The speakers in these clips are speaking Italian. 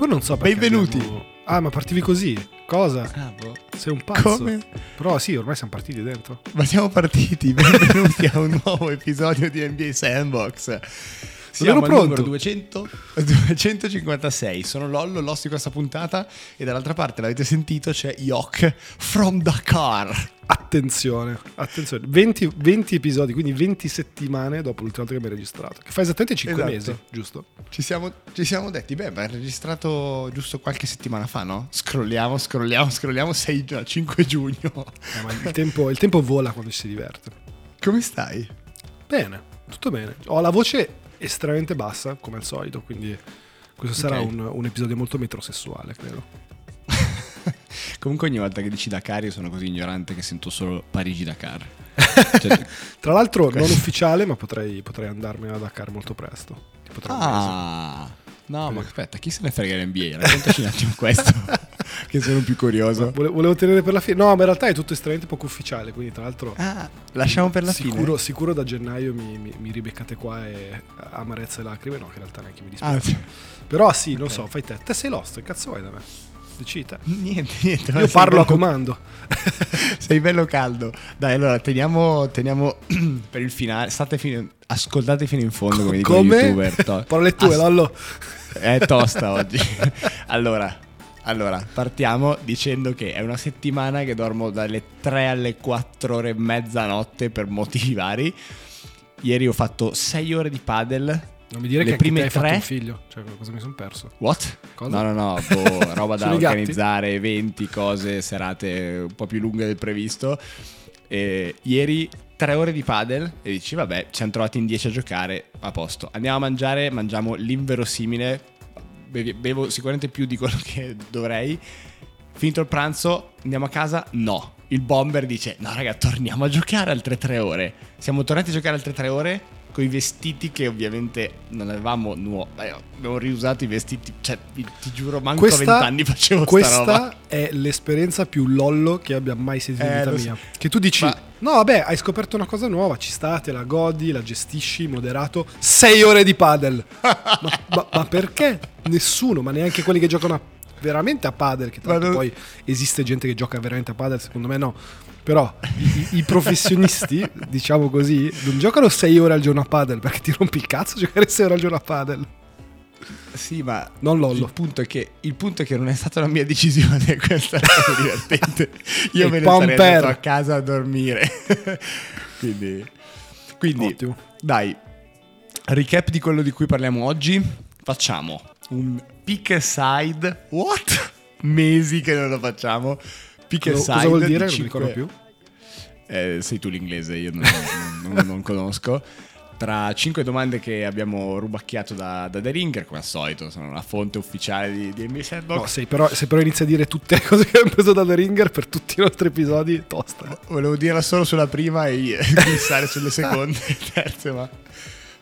Poi non so perché Benvenuti. abbiamo- Ah, ma partivi così? Cosa? Ah, boh. Sei un pazzo. Come? Però sì, ormai siamo partiti dentro. Ma siamo partiti, benvenuti a un nuovo episodio di NBA Sandbox. Siamo al pronto. numero 200, 256. Sono Lollo, l'host di questa puntata e dall'altra parte, l'avete sentito, c'è Yok from Dakar. Attenzione, attenzione. 20, 20 episodi, quindi 20 settimane dopo l'ultima volta che abbiamo registrato. Che fa esattamente 5 Esatto. mesi, giusto? Ci siamo, ci siamo detti, beh, ma è registrato giusto qualche settimana fa, no? Scrolliamo, scrolliamo, scrolliamo, 6, 5 giugno. Eh, il, tempo, il tempo vola quando ci si diverte. Come stai? Bene, tutto bene. Ho la voce estremamente bassa, come al solito, quindi questo sarà Ok. un, un episodio molto metrosessuale, credo. Comunque ogni volta che dici Dakar io sono così ignorante che sento solo Parigi-Dakar. Cioè, Tra l'altro non ufficiale, ma potrei, potrei andarmene a Dakar molto presto. Tipo tra. Ah, no, ma aspetta, chi se ne frega l'NBA? Raccontaci un attimo questo, che sono più curioso. Vole- Volevo tenere per la fine. No, ma in realtà è tutto estremamente poco ufficiale, quindi tra l'altro Ah, lasciamo per la sicuro, fine. sicuro da gennaio mi, mi- mi ribeccate qua e amarezza e lacrime. No, che in realtà neanche mi Ah, dispiace. Però sì, non so, fai te. Te sei lost, che cazzo vuoi da me? Decidi te. niente, niente. Io parlo a bello- comando. Sei bello caldo. Dai, allora teniamo, teniamo per il finale. State fino, ascoltate fino in fondo come dicono gli Come? youtuber. to- Parole tue, As- Lollo. È tosta oggi. allora, allora, partiamo dicendo che è una settimana che dormo dalle 3 alle 4 ore e mezza notte per motivi vari. Ieri ho fatto 6 ore di paddle. Non mi dire Le che prime hai fatto tre? un figlio. Cioè, cosa mi sono perso? What? Cosa? No, no, no, boh, roba da organizzare, eventi, cose, serate un po' più lunghe del previsto. E ieri 3 ore di paddle e dici vabbè, ci siamo trovati in 10 a giocare, a posto. Andiamo a mangiare, mangiamo l'inverosimile, bevo sicuramente più di quello che dovrei. Finito il pranzo, andiamo a casa? No. Il bomber dice no raga, torniamo a giocare altre 3 ore. Siamo tornati a giocare altre 3 ore con i vestiti che ovviamente non avevamo nuovi. Abbiamo riusato i vestiti, cioè ti giuro, manco a Questa, 20 anni facevo sta questa roba. è l'esperienza più lollo che abbia mai sentito in Eh, vita lo so. mia. Che tu dici, Ma- no vabbè, hai scoperto una cosa nuova, ci sta, te la godi, la gestisci, moderato. Sei ore di padel. ma, ma- ma perché? Nessuno, ma neanche quelli che giocano a- veramente a padel, che tanto poi esiste gente che gioca veramente a padel, secondo me no. Però i, i- i professionisti, diciamo così, non giocano sei ore al giorno a padel perché ti rompi il cazzo giocare sei ore al giorno a padel. Sì, ma Non lollo. Il punto, è che, il punto è che non è stata una mia decisione, questa è divertente. Io Il me ne sarei pomper. andato a casa a dormire. quindi, quindi Ottimo. dai, recap di quello di cui parliamo oggi. Facciamo un pick aside. What? Mesi che non lo facciamo. Pick Cosa, aside. cosa vuol dire? di Non mi ricordo più. eh, sei tu l'inglese, io non- non- non conosco. Tra cinque domande che abbiamo rubacchiato da, da The Ringer, come al solito, sono la fonte ufficiale di, di NBA Sandbox. No, se però, se però inizi a dire tutte le cose che abbiamo preso da The Ringer per tutti i nostri episodi, tosta. Volevo dirla solo sulla prima e glissare sulle seconde e terze, ma...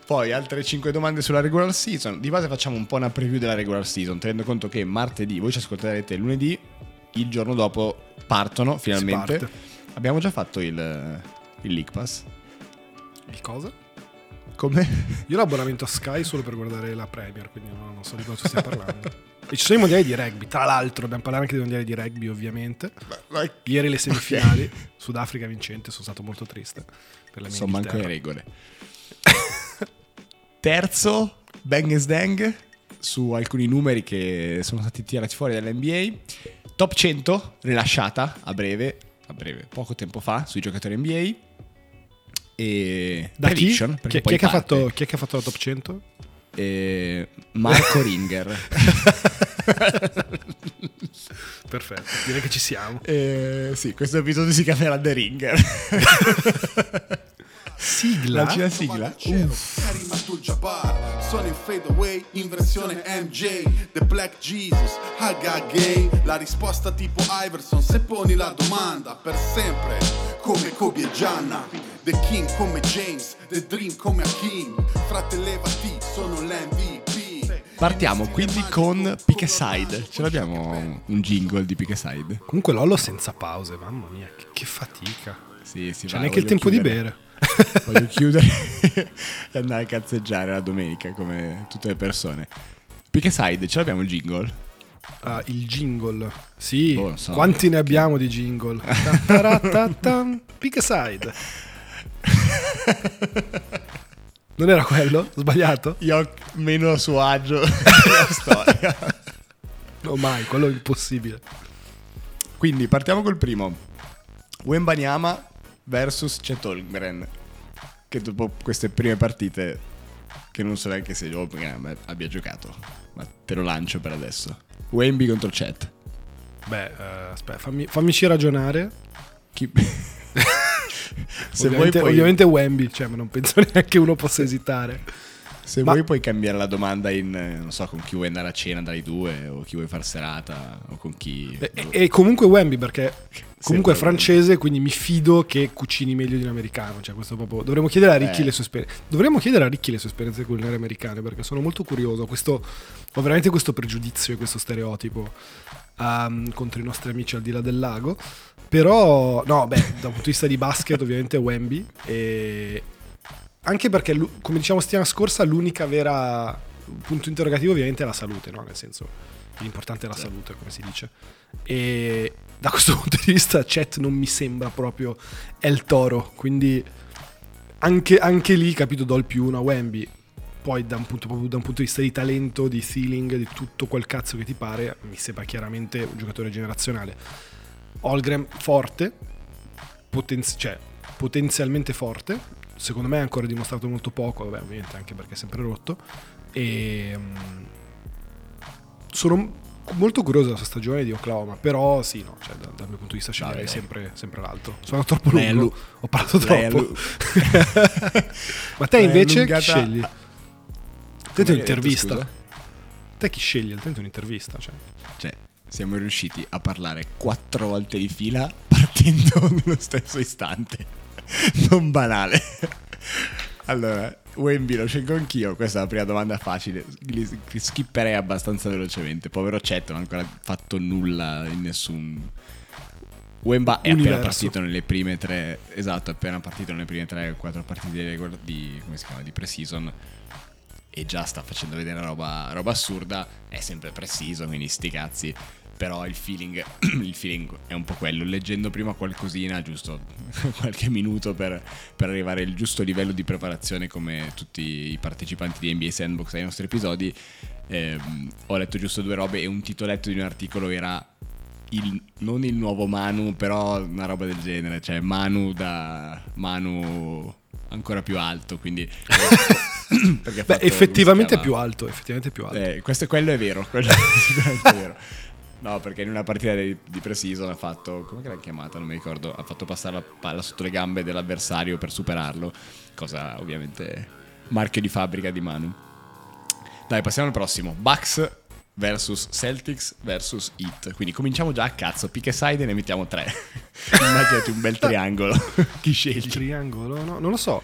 Poi altre 5 domande sulla regular season. Di base facciamo un po' una preview della regular season, tenendo conto che martedì, voi ci ascolterete lunedì, il giorno dopo partono finalmente. Abbiamo già fatto il, il League Pass. Il cosa? Come? Io ho l'abbonamento a Sky solo per guardare la Premier, quindi no, non so di cosa stiamo parlando. e ci sono i mondiali di rugby, tra l'altro, dobbiamo parlare anche dei mondiali di rugby, ovviamente. Ieri le semifinali, Sudafrica vincente, sono stato molto triste per la mia Sono manco le regole. Terzo, Bang Dang, su alcuni numeri che sono stati tirati fuori dall'NBA. Top 100, rilasciata a breve, a breve, poco tempo fa, sui giocatori NBA. E Da chi? prediction, Chi, chi è che ha fatto, chi è che ha fatto la top 100? E Marco Ringer. Perfetto, direi che ci siamo. Eh, sì, questo episodio si chiamerà The Ringer. Sigla? La sigla. Karim Abdul-Jabbar Sono in fade away in versione MJ The Black Jesus, Haga Gay La risposta tipo Iverson Se poni la domanda per sempre Come Kobe e Gianna The King come James The Dream come Hakim Frate levati, sono l'MVP Partiamo quindi con Pick Aside. Ce l'abbiamo un jingle di Pick Aside? Comunque Lollo senza pause, mamma mia, che, fatica. Sì, sì, C'è vai, neanche il tempo di chiudere. bere. Voglio chiudere e andare a cazzeggiare la domenica come tutte le persone. Pick Aside, ce l'abbiamo il jingle? Uh, il jingle. Sì, non so. quanti ne abbiamo di jingle? Pick side. Non era quello? Sbagliato? Io meno a suo agio nella storia. No, mai, quello è impossibile. Quindi partiamo col primo. Wembanyama versus Chet Holmgren. Che dopo queste prime partite, che non so neanche se Holmgren abbia giocato, ma te lo lancio per adesso. Wemby contro Chet. Beh, eh, aspetta, fammi, fammici ragionare. Chi... se vuoi ovviamente, puoi, ovviamente Wemby, cioè, ma non penso neanche uno possa esitare. Se ma- vuoi puoi cambiare la domanda in, eh, non so, con chi vuoi andare a cena dai due, o chi vuoi far serata, o con chi... E, e comunque Wemby perché comunque è Sempre francese, quindi mi fido che cucini meglio di un americano. Cioè, questo proprio... Dovremmo chiedere a Ricky Eh. le sue esperienze. Dovremmo chiedere a Ricky le sue esperienze culinarie americane perché sono molto curioso. Questo, ho veramente questo pregiudizio e questo stereotipo ehm, contro i nostri amici al di là del lago. Però, no, beh, da un punto di vista di basket, ovviamente Wemby. E anche perché, come diciamo settimana scorsa, l'unica vera punto interrogativo ovviamente è la salute, no? Nel senso, l'importante è la salute, come si dice. E da questo punto di vista Chet non mi sembra proprio El Toro, quindi anche, anche lì, capito, do il più uno a Wemby. Poi da un, punto, da un punto di vista di talento, di feeling, di tutto quel cazzo che ti pare, mi sembra chiaramente un giocatore generazionale. Holgram forte, potenzi- cioè, potenzialmente forte, secondo me ha ancora dimostrato molto poco, vabbè ovviamente anche perché è sempre rotto, e mm, sono molto curioso della sua stagione di Oklahoma, però sì, no, cioè, dal, dal mio punto di vista sceglierei dai. sempre, sempre l'altro. Sono troppo è lungo, lu- ho parlato è troppo. Ma te è invece chi scegli? Te è detto, un'intervista. scusa? Te chi scegli? È un'intervista, cioè. Cioè, siamo riusciti a parlare quattro volte di fila partendo nello stesso istante. Non banale. Allora, Wemby lo scelgo anch'io. Questa è la prima domanda facile. Skipperei abbastanza velocemente. Povero Chet non ha ancora fatto nulla in nessun. Wemba è appena partito nelle prime tre. Esatto, è appena partito nelle prime tre o quattro partite di, di, come si chiama, di pre-season. E già sta facendo vedere roba, roba assurda. È sempre pre-season, quindi sti cazzi. Però il feeling, il feeling è un po' quello. Leggendo prima qualcosina, giusto qualche minuto per, per arrivare al giusto livello di preparazione, come tutti i partecipanti di NBA Sandbox ai nostri episodi, ehm, ho letto giusto due robe e un titoletto di un articolo era il- non il nuovo Manu, però una roba del genere, cioè Manu da Manu ancora più alto, quindi ha Beh, effettivamente più alto, effettivamente è più alto. Eh, questo, quello è vero, quello è sicuramente vero. No, perché in una partita di, di pre-season ha fatto, come l'ha chiamata, non mi ricordo, ha fatto passare la palla sotto le gambe dell'avversario per superarlo, cosa ovviamente marchio di fabbrica di Manu. Dai, passiamo al prossimo. Bucks versus Celtics versus Heat. Quindi cominciamo già a cazzo, pick a side e ne mettiamo tre. Immaginati un bel triangolo. Chi Il scegli? triangolo? No, non lo so.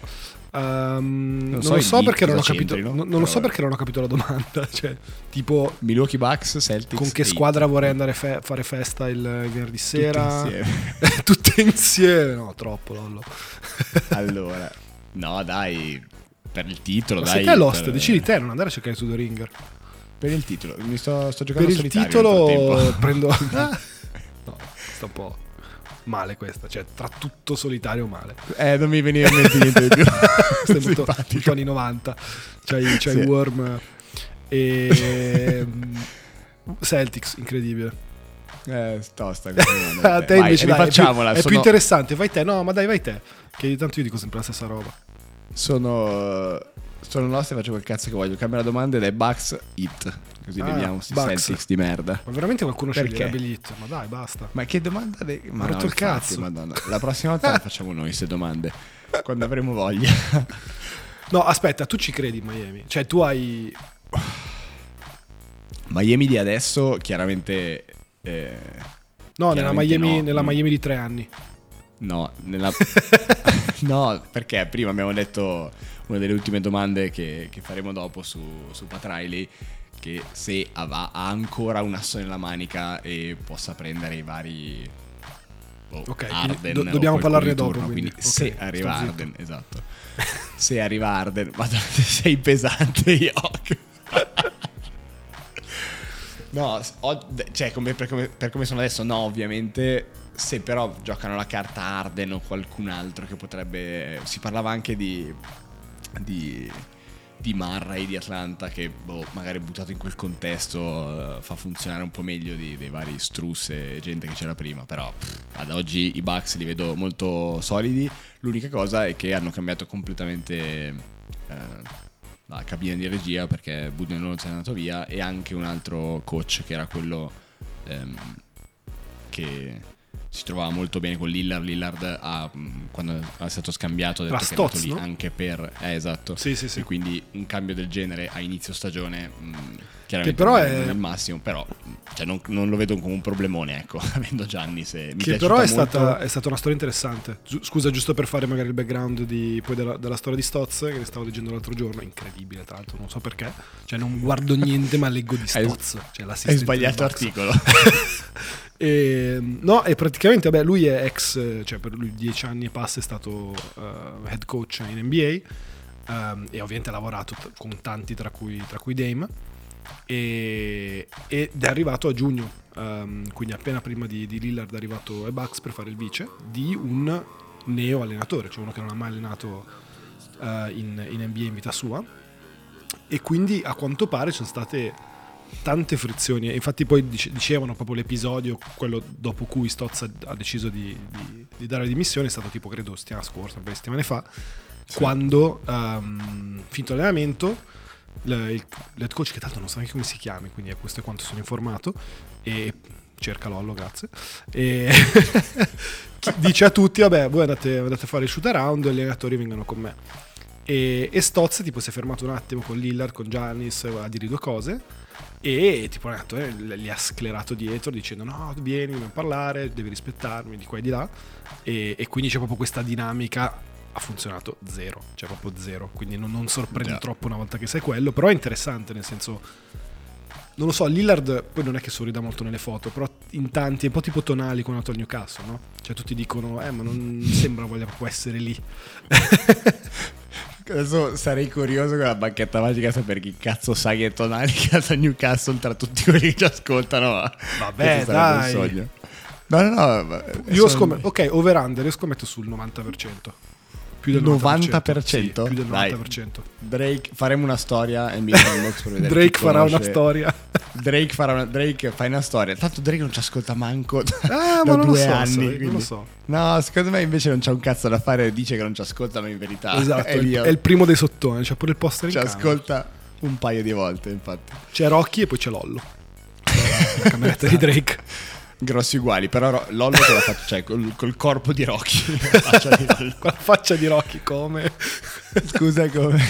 Ehm, non, so lo i so perché non ho capito. c'entrino, non, non lo so perché non ho capito la domanda. Cioè, tipo, Milwaukee Bucks, Celtics con che squadra Heat. vorrei andare a fe- fare festa il venerdì Tutte sera? insieme. Tutte insieme. No, troppo, Lollo. allora, no, dai, per il titolo, Ma dai. sei te l'host, per- decidi te, non andare a cercare su The Ringer. Per il titolo, mi sto, sto giocando Per il titolo prendo... no, sta un po' male questa. Cioè, tra tutto solitario male. Eh, non mi veniva in mente niente di più. Stai molto, molto anni 90. C'hai, c'hai Sì. Worm e Celtics, incredibile. Eh, tosta. A te Vai, invece dai, è, più, rifacciamola. è più sono, interessante. Vai te, no, ma dai, vai te. Che tanto io dico sempre la stessa roba. sono, sono nostri e faccio quel cazzo che voglio. Cambia la domanda ed è Bucks Hit. Così Ah, vediamo Bucks. Celtics di merda. Ma veramente qualcuno Perché? sceglierebbe? Ma dai, basta. Ma che domanda? De... Ma rotto il infatti, cazzo. Madonna. La prossima volta le facciamo noi queste domande. Quando avremo voglia. No, aspetta, tu ci credi in Miami? Cioè, tu hai. Miami di adesso, chiaramente. eh, No, nella Chiaramente Miami, no. nella. Miami di tre anni. No, nella... no, perché prima abbiamo detto una delle ultime domande che, che faremo dopo su, su Pat Riley, che se ha, ha ancora un asso nella manica e possa prendere i vari... boh, Ok, quindi Arden do- dobbiamo parlarne di dopo, turno, quindi. quindi se Ok, arriva sto zitto. Arden, esatto. se arriva Arden, ma sei pesante, Yok. No, ho, cioè come, per, come, per, come, sono adesso, no, ovviamente. Se però giocano la carta Arden o qualcun altro che potrebbe. Si parlava anche di. Di di Marray di Atlanta che boh, magari buttato in quel contesto uh, fa funzionare un po' meglio di, dei vari Struss e gente che c'era prima però pff, ad oggi i Bucks li vedo molto solidi. L'unica cosa è che hanno cambiato completamente uh, la cabina di regia perché Budenholzer è andato via e anche un altro coach che era quello ehm, che si trovava molto bene con Lillard. Lillard ha, quando è stato scambiato ha detto andato lì anche per... Eh, esatto. Sì, sì, sì. E quindi un cambio del genere a inizio stagione... Mh, chiaramente che però non è il massimo, però cioè, non, non, lo vedo come un problemone, ecco, avendo Gianni. Se, mi che però è stata, è stata, una storia interessante. Scusa, giusto per fare magari il background di, poi della, della, storia di Stotz, che ne stavo leggendo l'altro giorno, incredibile tra l'altro, non so perché, cioè non guardo niente ma leggo di Stotz. Cioè, hai sbagliato articolo. e, no, e praticamente, vabbè, lui è ex, cioè per lui dieci anni e passa è stato uh, head coach in NBA. Um, ehm, e ovviamente ha lavorato t- con tanti, tra cui, tra cui Dame e, ed è arrivato a giugno, um, quindi appena prima di, di Lillard è arrivato ai Bucks per fare il vice, di un neo allenatore, cioè uno che non ha mai allenato uh, in, in NBA in vita sua. E quindi a quanto pare ci sono state tante frizioni. Infatti, poi dicevano proprio l'episodio, quello dopo cui Stotz ha deciso di, di, di dare le dimissioni, è stato tipo, credo, settimana scorsa, un paio di settimane fa, sì. quando, um, finito l'allenamento, il head coach che tanto non so neanche come si chiami, quindi questo è quanto sono informato, e cerca Lollo, grazie, e dice a tutti, vabbè, voi andate, andate, a fare il shoot around e gli allenatori vengono con me. E, e Stotz tipo si è fermato un attimo con Lillard, con Giannis, a dire due cose, e tipo l'allenatore li ha sclerato dietro dicendo no, vieni, dobbiamo parlare, devi rispettarmi di qua e di là, e, e quindi c'è proprio questa dinamica ha funzionato zero, cioè proprio zero, quindi non, non sorprende yeah. troppo una volta che sai quello, però è interessante nel senso, non lo so, Lillard poi non è che sorrida molto nelle foto, però in tanti è un po' tipo tonali con Antonio Newcastle, no? Cioè tutti dicono, eh ma non sembra voglia proprio essere lì. Adesso sarei curioso con la banchetta magica sapere chi cazzo sa che è Tonali che a Newcastle tra tutti quelli che ci ascoltano. Vabbè, dai. Un sogno. No, no, no. Io sono... scommetto, ok, over under, io scommetto sul 90% più del 90%. 90%? Sì, più del 90%. Dai, Drake, faremo una storia e Drake farà una storia. Drake farà una Drake fai una storia. Tanto Drake non ci ascolta manco da, ah, da ma due so, anni. Non lo so. No, secondo me invece non c'è un cazzo da fare. Dice che non ci ascolta, ma in verità esatto, è, è il primo dei sottoni. C'è pure il poster in Ci ascolta un paio di volte, infatti. C'è Rocky e poi c'è Lollo. La cameretta di Drake grossi uguali, però Lollo con la faccia, cioè col, col corpo di Rocky. La faccia di con la faccia di Rocky come? Scusa come?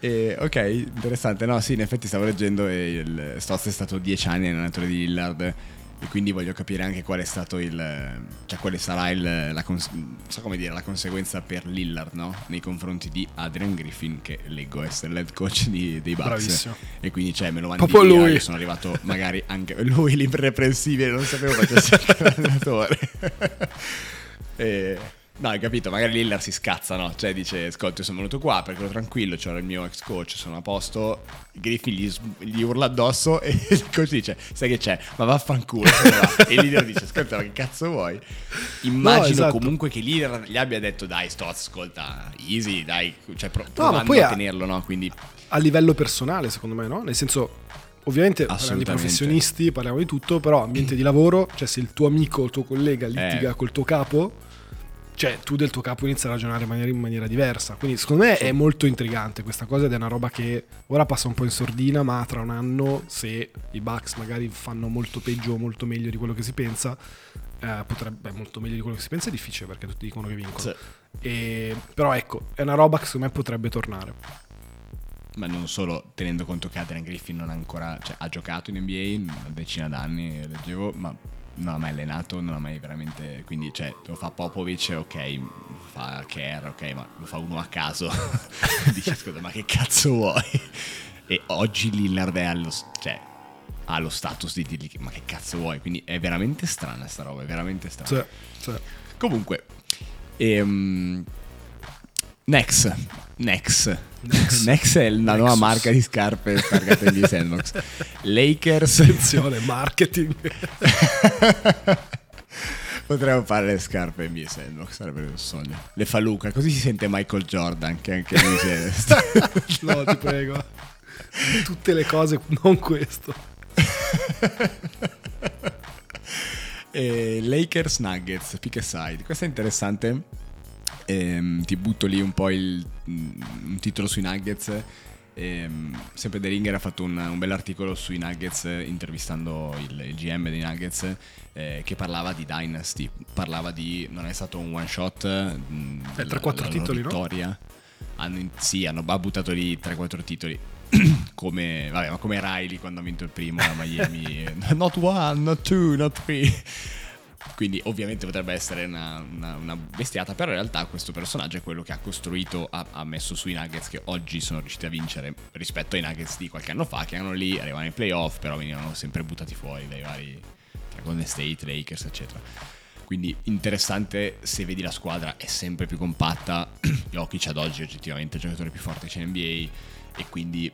E, ok, interessante. No, sì, in effetti stavo leggendo e il Stotz è stato dieci anni allenatore di Lillard e quindi voglio capire anche qual è stato il cioè quale sarà il, la, so come dire, la conseguenza per Lillard no? nei confronti di Adrian Griffin che leggo essere l'head coach di, dei Bucks Bravissimo. e quindi cioè me lo mandi Proprio lui. sono arrivato magari anche lui l'irreprensibile non sapevo facesse l'allenatore e No, hai capito, magari Lillard si scazza, no? Cioè dice, ascolta, io sono venuto qua perché ero tranquillo, c'era il mio ex coach, sono a posto, Griffin gli, gli, urla addosso e il coach dice, sai che c'è? Ma vaffanculo. e Lillard dice, ascolta, ma che cazzo vuoi? Immagino no, esatto. comunque che Lillard gli abbia detto, dai, sto, ascolta, easy, dai, cioè pro- provando no, a tenerlo, no? Quindi... A livello personale, secondo me, no? Nel senso, Ovviamente parliamo di professionisti, parliamo di tutto, però ambiente di lavoro, cioè se il tuo amico o il tuo collega litiga eh. col tuo capo, cioè tu del tuo capo inizi a ragionare in maniera, in maniera diversa. Quindi secondo me sì. è molto intrigante questa cosa ed è una roba che ora passa un po' in sordina, ma tra un anno se i Bucks magari fanno molto peggio o molto meglio di quello che si pensa, eh, potrebbe molto meglio di quello che si pensa è difficile perché tutti dicono che vincono. Sì. E, però ecco, è una roba che secondo me potrebbe tornare. Ma non solo tenendo conto che Adrian Griffin non ha ancora, cioè, ha giocato in NBA una decina d'anni, leggevo, ma non ha mai allenato, non ha mai veramente. Quindi, cioè, lo fa Popovic, ok, fa Kerr, ok, ma lo fa uno a caso. Dice, scusa, ma che cazzo vuoi? E oggi Lillard è allo. Cioè, ha lo status di dirgli, ma che cazzo vuoi? Quindi è veramente strana sta roba, è veramente strana. Sì, sì. Comunque, ehm, Next, Next. Nex, Nex è la nuova marca di scarpe targate di Sandbox. Lakers. Attenzione, marketing. Potremmo fare le scarpe NBA Sandbox, sarebbe un sogno. Le faluca, così si sente Michael Jordan, che anche lui si è... no, ti prego. Tutte le cose, non questo. e Lakers Nuggets, pick a side. Questo è interessante. Ehm, ti butto lì un po' il, un titolo sui Nuggets. Ehm, sempre The Ringer ha fatto un, un bell'articolo sui Nuggets intervistando il, il GM dei Nuggets eh, che parlava di Dynasty, parlava di non è stato un one shot eh, 3-4 titoli, vittoria. No? Hanno, sì, hanno buttato lì 3-4 titoli. come, vabbè, ma come Riley quando ha vinto il primo a Miami, not one, not two, not three. Quindi ovviamente potrebbe essere una, una, una, bestiata, però in realtà questo personaggio è quello che ha costruito, ha, ha, messo sui Nuggets che oggi sono riusciti a vincere rispetto ai Nuggets di qualche anno fa, che erano lì, arrivavano ai playoff, però venivano sempre buttati fuori dai vari Golden State, Lakers, eccetera. Quindi interessante se vedi la squadra è sempre più compatta, Jokic ad oggi è oggettivamente il giocatore più forte che c'è in NBA e quindi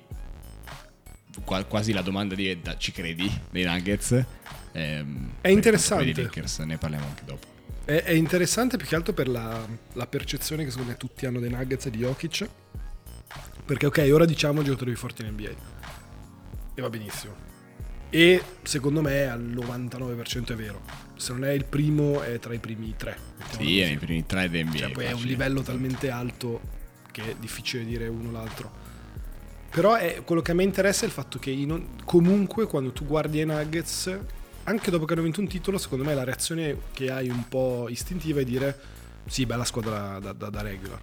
quasi la domanda diventa ci credi dei Nuggets? Ehm, è interessante. Lakers, ne parliamo anche dopo. È, è interessante più che altro per la, la, percezione che secondo me tutti hanno dei Nuggets e di Jokic. Perché ok, ora diciamo giocatori più forti in NBA. E va benissimo. E secondo me al 99% è vero. Se non è il primo, è tra i primi tre. Sì, è i primi tre di NBA. Cioè, poi è un livello talmente alto che è difficile dire uno l'altro. Però è, quello che a me interessa è il fatto che in, comunque quando tu guardi i Nuggets, anche dopo che hanno vinto un titolo, secondo me la reazione che hai un po' istintiva è dire sì, bella squadra da, da, da regular.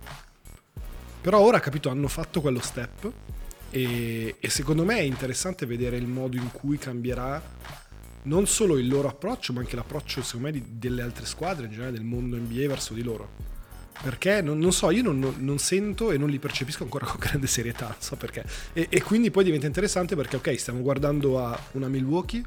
Però ora, capito, hanno fatto quello step e, e secondo me è interessante vedere il modo in cui cambierà non solo il loro approccio, ma anche l'approccio, secondo me, di, delle altre squadre in generale del mondo NBA verso di loro. Perché non, non so, io non, non, sento e non li percepisco ancora con grande serietà, non so perché. E, e, quindi poi diventa interessante perché, ok, stiamo guardando a una Milwaukee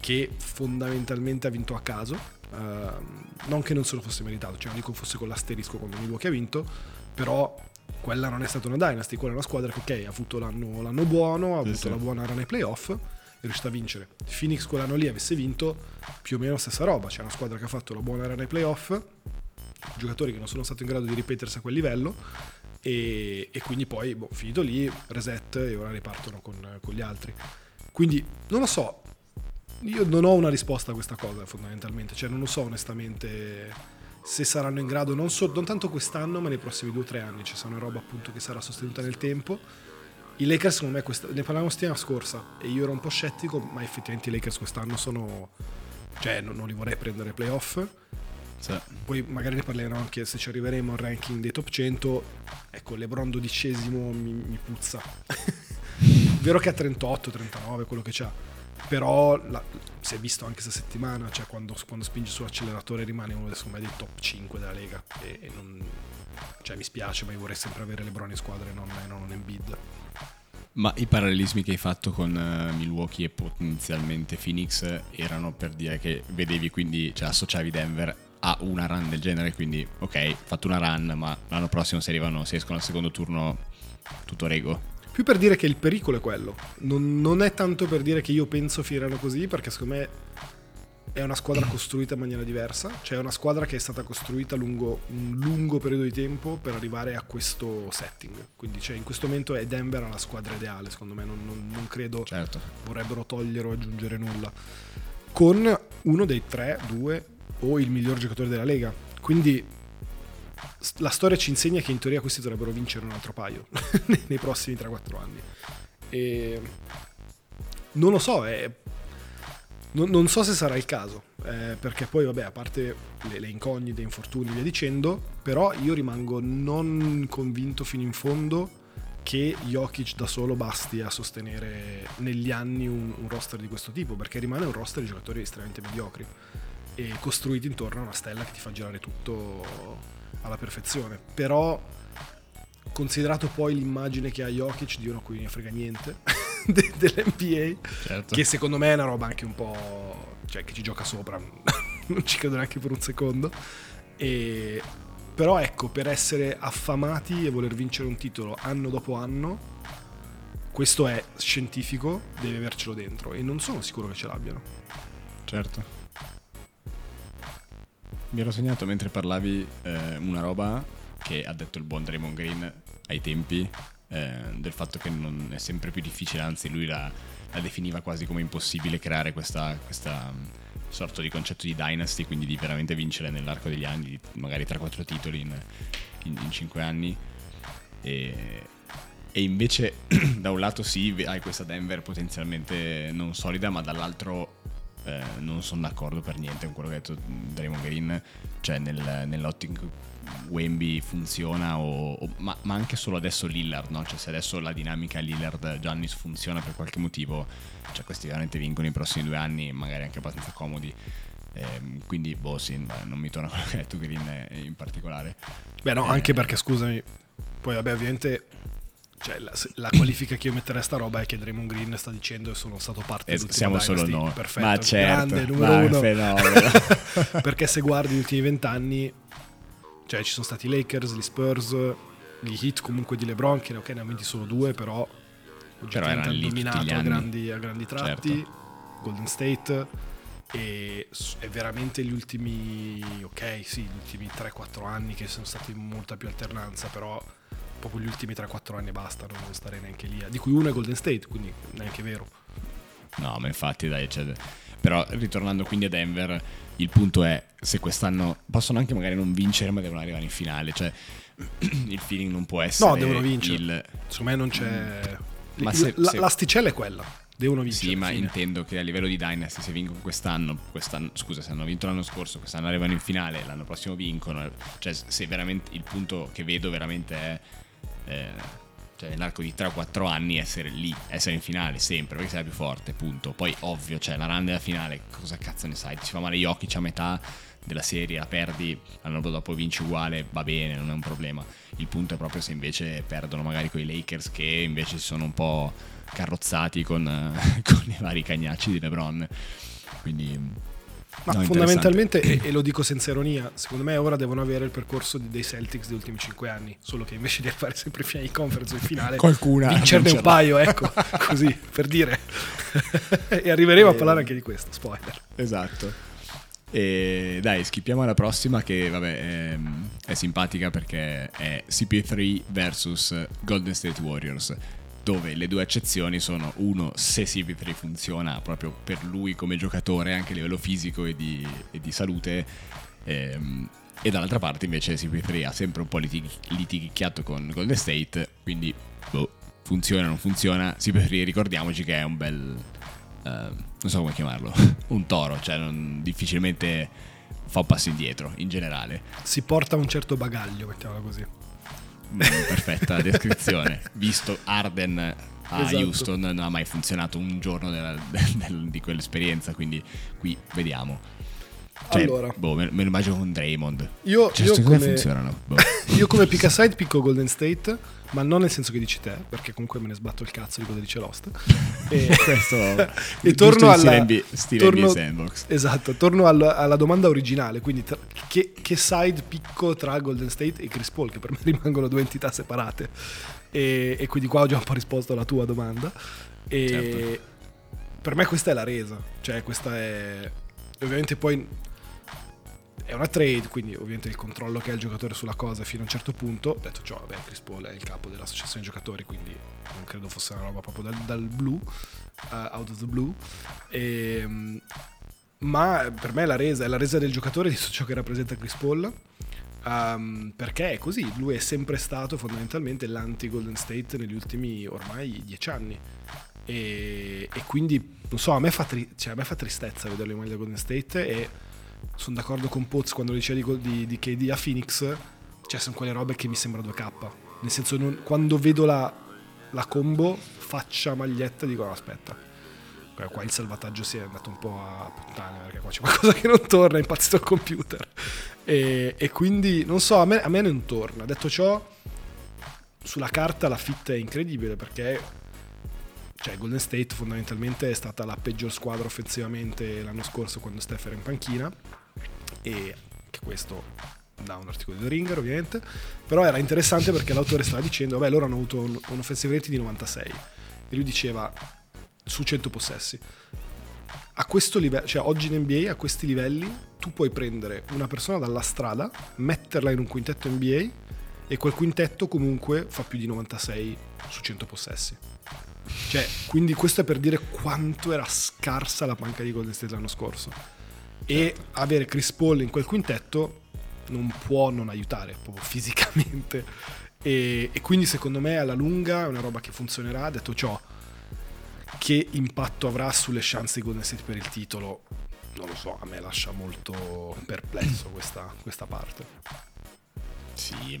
che fondamentalmente ha vinto a caso. Uh, non che non se lo fosse meritato, cioè non dico fosse con l'asterisco quando Milwaukee ha vinto, però quella non è stata una dynasty, quella è una squadra che ok, ha avuto l'anno, l'anno buono, ha avuto sì. la buona run ai playoff, è riuscita a vincere. Phoenix quell'anno lì avesse vinto più o meno la stessa roba, c'è una squadra che ha fatto la buona run ai playoff, giocatori che non sono stati in grado di ripetersi a quel livello e, e quindi poi boh, finito lì, reset e ora ripartono con, con gli altri. Quindi non lo so, io non ho una risposta a questa cosa fondamentalmente, cioè non lo so onestamente se saranno in grado non, so, non tanto quest'anno ma nei prossimi due o tre anni, ci cioè sarà una roba appunto che sarà sostenuta nel tempo. I Lakers secondo me, questa, ne parlavamo settimana scorsa e io ero un po' scettico, ma effettivamente i Lakers quest'anno sono... cioè non, non li vorrei prendere playoff sì. Poi magari ne parleremo anche se ci arriveremo al ranking dei top 100. Ecco, Lebron dodicesimo mi, mi puzza. Vero che ha 38, 39, quello che c'ha. Però la, si è visto anche questa settimana, cioè quando, quando spinge sull'acceleratore rimane uno dei, dei top 5 della Lega. E, e non, cioè mi spiace, ma io vorrei sempre avere Lebron in squadra e non, non un Embiid. Ma i parallelismi che hai fatto con uh, Milwaukee e potenzialmente Phoenix erano per dire che vedevi quindi, cioè associavi Denver ha una run del genere, quindi ok, fatto una run, ma l'anno prossimo se arrivano, se escono al secondo turno, tutto rego. Più per dire che il pericolo è quello, non, non è tanto per dire che io penso finirano così, perché secondo me è una squadra costruita in maniera diversa, cioè è una squadra che è stata costruita lungo un lungo periodo di tempo per arrivare a questo setting. Quindi cioè, in questo momento è Denver la squadra ideale, secondo me non, non, non credo certo. vorrebbero togliere o aggiungere nulla. Con uno dei tre, due o il miglior giocatore della Lega. Quindi la storia ci insegna che in teoria questi dovrebbero vincere un altro paio nei prossimi 3-4 anni. E non lo so, è... non, non, so se sarà il caso, eh, perché poi vabbè, a parte le, le incognite, infortuni e via dicendo, però io rimango non convinto fino in fondo che Jokic da solo basti a sostenere negli anni un, un roster di questo tipo, perché rimane un roster di giocatori estremamente mediocri e costruiti intorno a una stella che ti fa girare tutto alla perfezione. Però, considerato poi l'immagine che ha Jokic di uno a cui ne frega niente dell'NBA, certo. che secondo me è una roba anche un po'. cioè che ci gioca sopra, non ci credo neanche per un secondo. E però ecco, per essere affamati e voler vincere un titolo anno dopo anno, questo è scientifico, deve avercelo dentro e non sono sicuro che ce l'abbiano. Certo. Mi ero segnato mentre parlavi eh, una roba che ha detto il buon Draymond Green ai tempi eh, del fatto che non è sempre più difficile, anzi lui la, la definiva quasi come impossibile creare questa, questa um, sorta di concetto di dynasty, quindi di veramente vincere nell'arco degli anni, magari 3-4 titoli in, in, in 5 anni. E, e invece da un lato sì, hai questa Denver potenzialmente non solida, ma dall'altro eh, non sono d'accordo per niente con quello che ha detto Draymond Green, cioè nel, nell'ottico Wemby funziona o, o, ma, ma, anche solo adesso Lillard, no? cioè se adesso la dinamica Lillard-Giannis funziona per qualche motivo, cioè questi veramente vincono i prossimi due anni, magari anche abbastanza comodi. Eh, quindi, boh, sì, non mi torna quello che ha detto Green in particolare. Beh, no, eh, anche perché scusami, poi vabbè, ovviamente cioè, la, la, qualifica che io metterei a sta roba è che Draymond Green sta dicendo che sono stato parte eh, siamo solo noi. Perfetto. Ma certo grande numero uno. perché se guardi gli ultimi vent'anni cioè ci sono stati i Lakers, gli Spurs, gli Heat comunque di LeBron, che ok ne hanno vinti solo due, però oggettivamente hanno dominato a grandi, a grandi, tratti, certo. Golden State, e è veramente gli ultimi, ok sì, gli ultimi 3-4 anni che sono stati molta più alternanza, però proprio gli ultimi 3-4 anni bastano, non stare neanche lì, di cui uno è Golden State, quindi neanche vero. No, ma infatti dai, cioè, però ritornando quindi a Denver il punto è se quest'anno possono anche magari non vincere, ma devono arrivare in finale. Cioè, il feeling non può essere. No, devono vincere. Il... Secondo me non c'è. Mm. Ma se, la, se... L'asticella è quella. Devono vincere. Sì, ma fine. intendo che a livello di Dynasty, se vincono quest'anno, quest'anno, scusa, se hanno vinto l'anno scorso, quest'anno arrivano in finale, l'anno prossimo vincono. Cioè, se veramente il punto che vedo veramente è. Eh, cioè nell'arco di 3 o 4 anni essere lì, essere in finale sempre, perché sei più forte, punto. Poi ovvio, cioè la run della finale, cosa cazzo ne sai? Ti fa male gli occhi, c'è a metà della serie, la perdi, l'anno dopo vinci uguale, va bene, non è un problema. Il punto è proprio se invece perdono magari con i Lakers che invece si sono un po' carrozzati con, con i vari cagnacci di LeBron. Quindi ma no, fondamentalmente, e, lo dico senza ironia, secondo me ora devono avere il percorso dei Celtics degli ultimi 5 anni, solo che invece di fare sempre finali di conference in finale, Qualcuna vincerne un paio, ecco, così, per dire. e arriveremo e... a eh, parlare anche di questo, spoiler. Esatto. E dai, schippiamo alla prossima che vabbè è, è simpatica perché è CP3 vs Golden State Warriors dove le due eccezioni sono uno se CP3 funziona proprio per lui come giocatore anche a livello fisico e di, e di salute ehm, e dall'altra parte invece CP3 ha sempre un po' litig- litighicchiato con Golden State quindi boh, funziona o non funziona CP3 ricordiamoci che è un bel uh, non so come chiamarlo un toro cioè non, difficilmente fa un passo indietro in generale. Si porta un certo bagaglio mettiamola così perfetta descrizione. Visto Arden a esatto. Houston non ha mai funzionato un giorno della, del, di quell'esperienza, quindi qui vediamo. Cioè, allora, boh, me, me, lo immagino con Draymond. Io, cioè, io come, funzionano. Boh. io come pick aside picco Golden State, ma non nel senso che dici te, perché comunque me ne sbatto il cazzo di cosa dice Lost. E, Questo e torno alla torno, sandbox. Esatto, torno alla, alla domanda originale, quindi tra, che, che, side picco tra Golden State e Chris Paul, che per me rimangono due entità separate. E, e quindi qua ho già un po' risposto alla tua domanda. E certo. per me questa è la resa, cioè questa è ovviamente poi è una trade, quindi ovviamente il controllo che ha il giocatore sulla cosa fino a un certo punto. Detto ciò, vabbè, Chris Paul è il capo dell'associazione giocatori, quindi non credo fosse una roba proprio dal, dal blu, uh, out of the blue. E, um, ma per me la resa è la resa del giocatore di ciò che rappresenta Chris Paul. Um, perché è così, lui è sempre stato fondamentalmente l'anti-Golden State negli ultimi ormai dieci anni. E, e quindi, non so, a me, fa tri- cioè, a me fa tristezza vederlo in maglia Golden State e sono d'accordo con Poz quando diceva di, di, di KD a Phoenix, cioè sono quelle robe che mi sembra 2K. Nel senso, non, quando vedo la, la, combo, faccia maglietta, dico no, aspetta. Qua il salvataggio si è andato un po' a puttane perché qua c'è qualcosa che non torna, è impazzito il computer. E, e quindi, non so, a me, a me non torna. Detto ciò, sulla carta la fit è incredibile perché cioè Golden State fondamentalmente è stata la peggior squadra offensivamente l'anno scorso quando Steph era in panchina e che questo da un articolo di The Ringer ovviamente, però era interessante perché l'autore stava dicendo, vabbè loro hanno avuto un, un offensive rating di 96 e lui diceva su 100 possessi. A questo livello, cioè oggi in NBA a questi livelli tu puoi prendere una persona dalla strada, metterla in un quintetto NBA e quel quintetto comunque fa più di 96 su 100 possessi. Cioè, quindi questo è per dire quanto era scarsa la panca di Golden State l'anno scorso. E avere Chris Paul in quel quintetto non può non aiutare proprio fisicamente. E, e, quindi secondo me alla lunga è una roba che funzionerà. Detto ciò, che impatto avrà sulle chance di Golden State per il titolo? Non lo so, a me lascia molto perplesso questa, questa parte. Sì,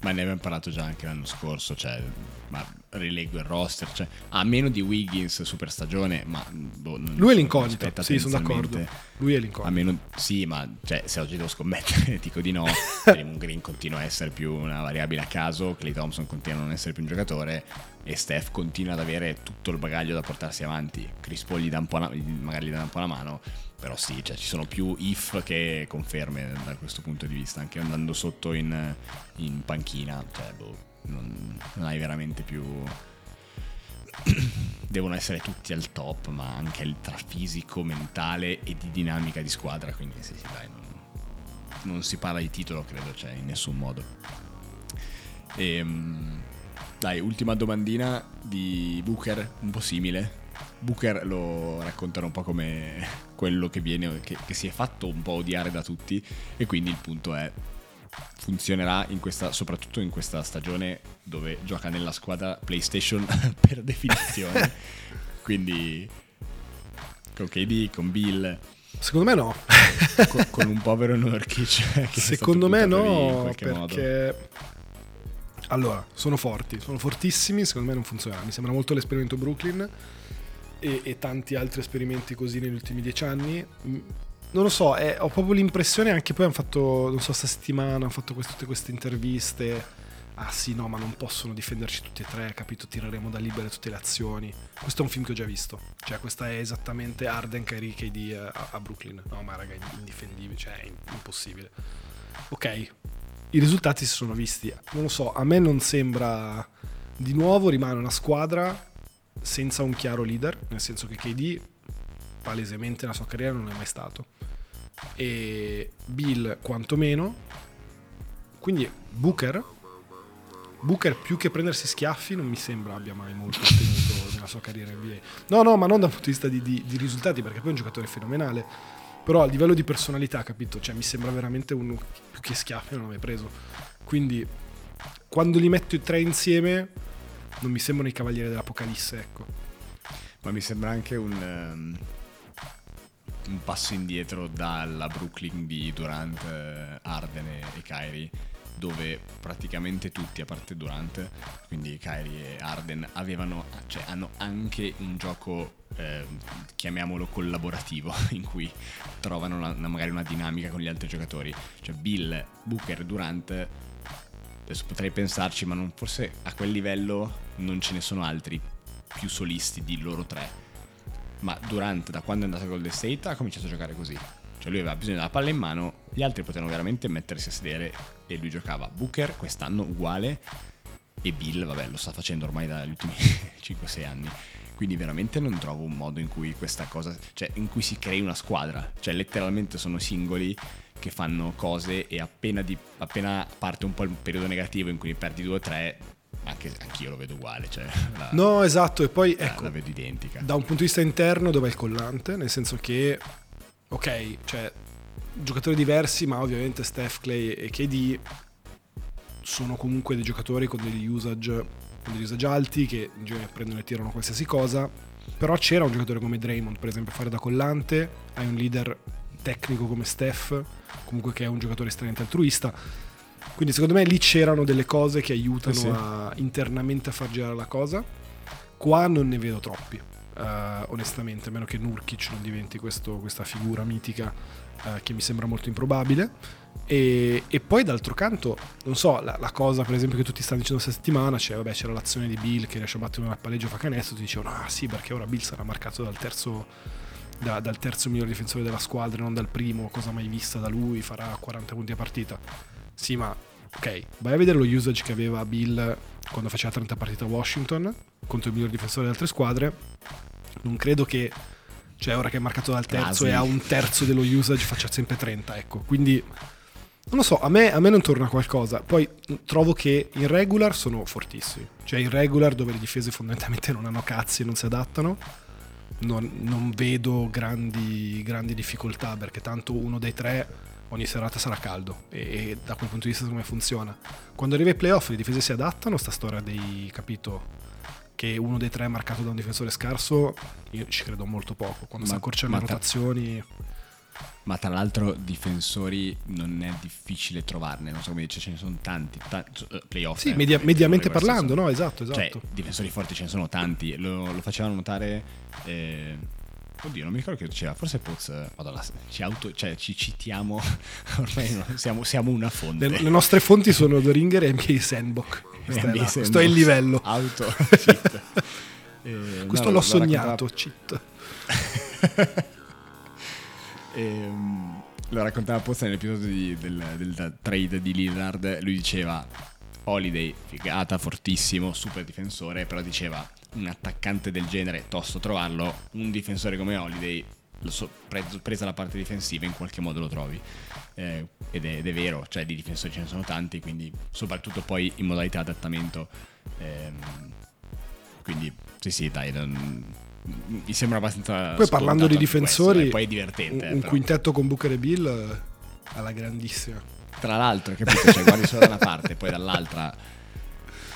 ma ne abbiamo parlato già anche l'anno scorso, cioè, ma rileggo il roster, cioè, a meno di Wiggins super stagione, ma boh, lui è l'incognito, sì, sono d'accordo. Lui è l'incognito. A meno, sì, ma cioè, se oggi devo scommettere, dico di no, Draymond Green continua a essere più una variabile a caso, Clay Thompson continua a non essere più un giocatore e Steph continua ad avere tutto il bagaglio da portarsi avanti. Chris Paul gli dà un po' una, magari gli dà un po' la mano, però sì, cioè, ci sono più if che conferme da questo punto di vista, anche andando sotto in, in panchina, cioè, boh, non, non hai veramente più devono essere tutti al top, ma anche tra fisico, mentale e di dinamica di squadra. Quindi sì, sì, dai, non, non si parla di titolo, credo, cioè, in nessun modo. E, ehm, dai, ultima domandina di Booker, un po' simile. Booker lo raccontano un po' come quello che viene, che, che si è fatto un po' odiare da tutti e quindi il punto è funzionerà in questa, soprattutto in questa stagione dove gioca nella squadra PlayStation per definizione. Quindi con KD, con Bill. Secondo me no. con, con, un povero Nurkic. Secondo me no, perché... Modo. Allora, sono forti, sono fortissimi, secondo me non funziona. Mi sembra molto l'esperimento Brooklyn e, e tanti altri esperimenti così negli ultimi dieci anni non lo so, eh, ho proprio l'impressione anche poi hanno fatto, non so, sta settimana hanno fatto queste, tutte queste interviste. Ah sì, no, ma non possono difenderci tutti e tre, capito? Tireremo da libere tutte le azioni. Questo è un film che ho già visto. Cioè, questa è esattamente Arden, Kyrie, KD eh, a, a Brooklyn. No, ma raga, è indifendibile, cioè è impossibile. Ok, i risultati si sono visti. Non lo so, a me non sembra... Di nuovo rimane una squadra senza un chiaro leader, nel senso che KD palesemente nella sua carriera non è mai stato. E Bill quantomeno. Quindi Booker, Booker più che prendersi schiaffi non mi sembra abbia mai molto ottenuto nella sua carriera NBA. No, no, ma non dal punto di vista di, di, di risultati, perché poi è un giocatore fenomenale. Però a livello di personalità, capito? Cioè mi sembra veramente uno più che schiaffi non l'ho mai preso. Quindi quando li metto i tre insieme non mi sembrano i cavalieri dell'Apocalisse, ecco. Ma mi sembra anche un... Um un passo indietro dalla Brooklyn di Durant, eh, Arden e Kyrie dove praticamente tutti, a parte Durant, quindi Kyrie e Arden, avevano, cioè, hanno anche un gioco, eh, chiamiamolo collaborativo, in cui trovano una, magari una dinamica con gli altri giocatori. Cioè Bill, Booker, Durant, adesso potrei pensarci, ma non, forse a quel livello non ce ne sono altri più solisti di loro tre ma Durant da quando è andato a Golden State ha cominciato a giocare così. Cioè lui aveva bisogno della palla in mano, gli altri potevano veramente mettersi a sedere e lui giocava. Booker quest'anno uguale e Bill, vabbè, lo sta facendo ormai dagli ultimi 5-6 anni. Quindi veramente non trovo un modo in cui questa cosa, cioè in cui si crei una squadra. Cioè letteralmente sono singoli che fanno cose e appena, di, appena parte un po' il periodo negativo in cui perdi 2-3 anche anch'io lo vedo uguale. Cioè la, no, esatto, e poi la, ecco, la vedo identica. Da un punto di vista interno, dove è il collante? Nel senso che, ok, cioè, giocatori diversi, ma ovviamente Steph, Clay e KD sono comunque dei giocatori con degli usage, con degli usage alti che in genere prendono e tirano qualsiasi cosa. Però c'era un giocatore come Draymond, per esempio, a fare da collante, hai un leader tecnico come Steph, comunque che è un giocatore estremamente altruista quindi secondo me lì c'erano delle cose che aiutano sì. a, internamente a far girare la cosa. Qua non ne vedo troppi, uh, onestamente, a meno che Nurkic non diventi questo, questa figura mitica uh, che mi sembra molto improbabile. E, e, poi d'altro canto, non so, la, la, cosa per esempio che tutti stanno dicendo questa settimana, cioè vabbè c'era l'azione di Bill che riesce a battere una palleggio fa canestro, ti dicevano ah sì perché ora Bill sarà marcato dal terzo da, dal terzo miglior difensore della squadra, non dal primo, cosa mai vista da lui, farà 40 punti a partita. Sì, ma ok, vai a vedere lo usage che aveva Bill quando faceva 30 partite a Washington contro il miglior difensore delle altre squadre. Non credo che, cioè ora che è marcato dal terzo Quasi. e ha un terzo dello usage, faccia sempre 30, ecco. Quindi non lo so, a me, a me non torna qualcosa. Poi trovo che in regular sono fortissimi. Cioè in regular dove le difese fondamentalmente non hanno cazzi e non si adattano, non, non vedo grandi, grandi difficoltà perché tanto uno dei tre ogni serata sarà caldo e, e da quel punto di vista come funziona. Quando arriva ai playoff le difese si adattano, sta storia dei capito che uno dei tre è marcato da un difensore scarso, io ci credo molto poco. Quando si Ma- accorciano ma le rotazioni... Ma tra l'altro difensori non è difficile trovarne, non so come dice, ce ne sono tanti, ta- eh, playoff. Sì, eh, media- mediamente parlando, no? Esatto, esatto. Cioè, difensori forti ce ne sono tanti, lo, lo facevano notare... eh, oddio, non mi ricordo che diceva, forse Poz, eh, madonna, ci, auto, cioè, ci citiamo, ormai no, siamo, siamo una fonte. Le, le nostre fonti sono The Ringer e NBA Sandbox. Questo, è, NBA Sandbox. il livello. Auto, cheat. Eh, Questo no, l'ho lo sognato, cheat. Ehm, lo raccontava Pozza nell'episodio di- del, del trade di Lillard. Lui diceva: Holiday, figata, fortissimo, super difensore. Però diceva: un attaccante del genere, tosto trovarlo. Un difensore come Holiday, so- pre- presa la parte difensiva, in qualche modo lo trovi. Eh, ed, è, ed è vero, cioè di difensori ce ne sono tanti. Quindi, soprattutto poi in modalità adattamento. Ehm, quindi, sì, sì, dai. non- mi sembra abbastanza. Poi parlando di anche questo, difensori, eh, poi è divertente. un, un quintetto con Booker e Bill eh, alla grandissima. Tra l'altro, capito? Cioè, guardi solo da una parte poi dall'altra.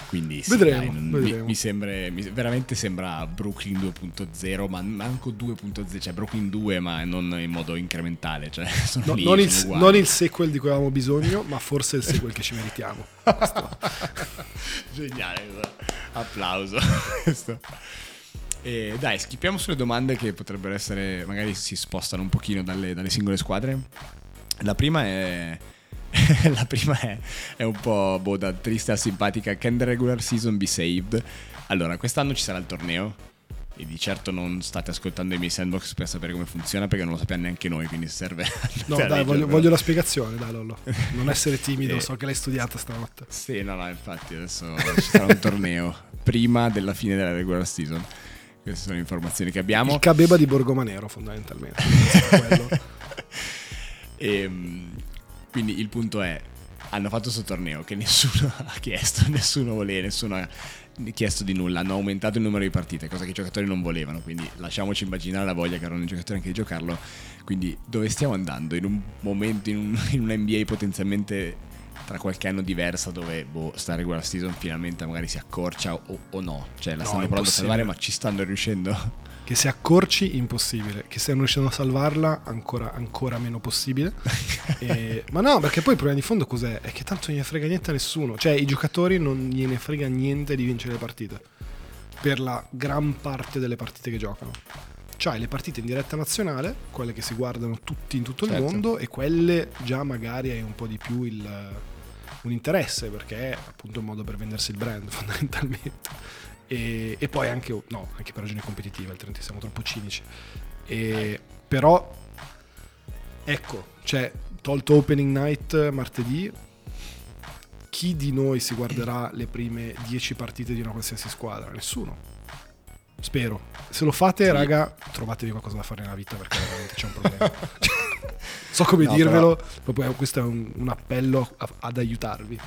Quindi sì, Vedremo, dai, non- mi, vedremo. mi sembra mi- veramente sembra Brooklyn 2.0, ma manco 2.0, cioè Brooklyn 2, ma non in modo incrementale, cioè No, lì, non, il, non il sequel di cui avevamo bisogno, ma forse il sequel che ci meritiamo. Geniale, applauso. E dai, schippiamo sulle domande che potrebbero essere, magari si spostano un pochino dalle, dalle singole squadre. La prima è... la prima è, è un po' boh, da triste a simpatica. Can the regular season be saved? Allora, quest'anno ci sarà il torneo. E di certo non state ascoltando i miei sandbox per sapere come funziona perché non lo sappiamo neanche noi, quindi serve... No, dai, voglio, leggervelo. voglio la spiegazione, dai Lollo. Non essere timido, Eh. so che l'hai studiata stanotte. Sì, no, no, infatti adesso ci sarà un torneo prima della fine della regular season. Queste sono le informazioni che abbiamo. Il Cabeba di Borgomanero, fondamentalmente. E, mm, quindi il punto è, hanno fatto questo torneo che nessuno ha chiesto, nessuno voleva, nessuno ha chiesto di nulla, hanno aumentato il numero di partite, cosa che i giocatori non volevano, quindi lasciamoci immaginare la voglia che avranno i giocatori anche di giocarlo. Quindi dove stiamo andando? In un momento, in un, in un NBA potenzialmente tra qualche anno diversa dove boh, sta regular season finalmente magari si accorcia o, o no, cioè la No, stanno provando a salvare ma ci stanno riuscendo. Che se accorci, impossibile. Che stiano riuscendo a salvarla, ancora, ancora meno possibile. E- ma no, perché poi il problema di fondo cos'è? È che tanto non gliene frega niente a nessuno. Cioè, i giocatori non gliene frega niente di vincere le partite. Per la gran parte delle partite che giocano. C'hai le partite in diretta nazionale, quelle che si guardano tutti in tutto il Certo. mondo, e quelle già magari hai un po' di più il, un interesse, perché è appunto un modo per vendersi il brand, fondamentalmente. E, e poi anche, no, anche per ragioni competitive, altrimenti siamo troppo cinici. E, però, ecco, cioè, tolto opening night martedì, chi di noi si guarderà le prime 10 partite di una qualsiasi squadra? Nessuno. Spero. Se lo fate, Sì. raga, trovatevi qualcosa da fare nella vita perché veramente c'è un problema. so come No, dirvelo, proprio questo è un, un appello a- ad aiutarvi.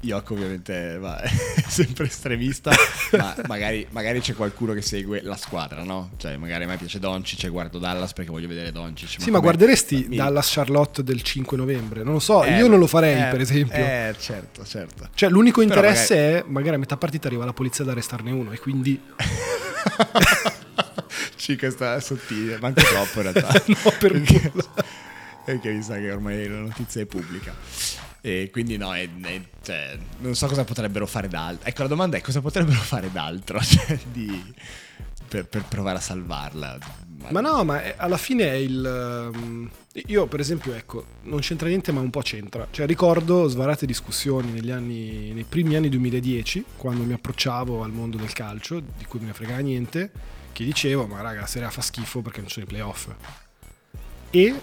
Yoko ovviamente va, è sempre estremista, ma magari, magari c'è qualcuno che segue la squadra, no? Cioè magari a me piace Doncic e guardo Dallas perché voglio vedere Doncic. Sì, ma guarderesti mi- Dallas Charlotte del 5 novembre? Non lo so, Eh, io non lo farei, eh, per esempio. Eh, certo, certo. Cioè, l'unico Però interesse è magari a metà partita arriva la polizia ad arrestarne uno e quindi Questa è sottile, manco troppo in realtà. no, per Perché-. Perché mi sa che ormai la notizia è pubblica. E quindi no, è- è- cioè, non so cosa potrebbero fare d'altro. Ecco, la domanda è cosa potrebbero fare d'altro cioè, di- per, per provare a salvarla. Ma no, ma è- alla fine è il... um, io per esempio, ecco, non c'entra niente ma un po' c'entra. Cioè ricordo svarate discussioni negli anni, nei primi anni 2010, quando mi approcciavo al mondo del calcio, di cui me ne fregava niente, che diceva ma raga la Serie A fa schifo perché non sono i playoff e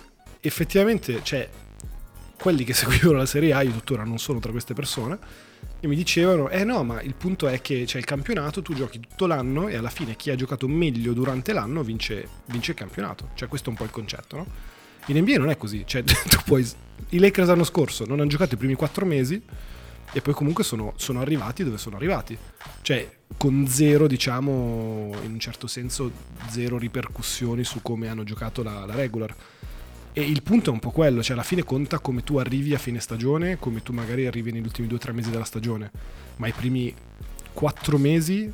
effettivamente cioè quelli che seguivano la Serie A io tuttora non sono tra queste persone e mi dicevano eh no ma il punto è che c'è il campionato tu giochi tutto l'anno e alla fine chi ha giocato meglio durante l'anno vince, vince il campionato cioè questo è un po' il concetto no? in NBA non è così cioè tu puoi i Lakers l'anno scorso non hanno giocato i primi quattro mesi e poi comunque sono, sono, arrivati dove sono arrivati. Cioè, con zero, diciamo, in un certo senso, zero ripercussioni su come hanno giocato la, la regular. E il punto è un po' quello, cioè alla fine conta come tu arrivi a fine stagione, come tu magari arrivi negli ultimi due o tre mesi della stagione, ma i primi quattro mesi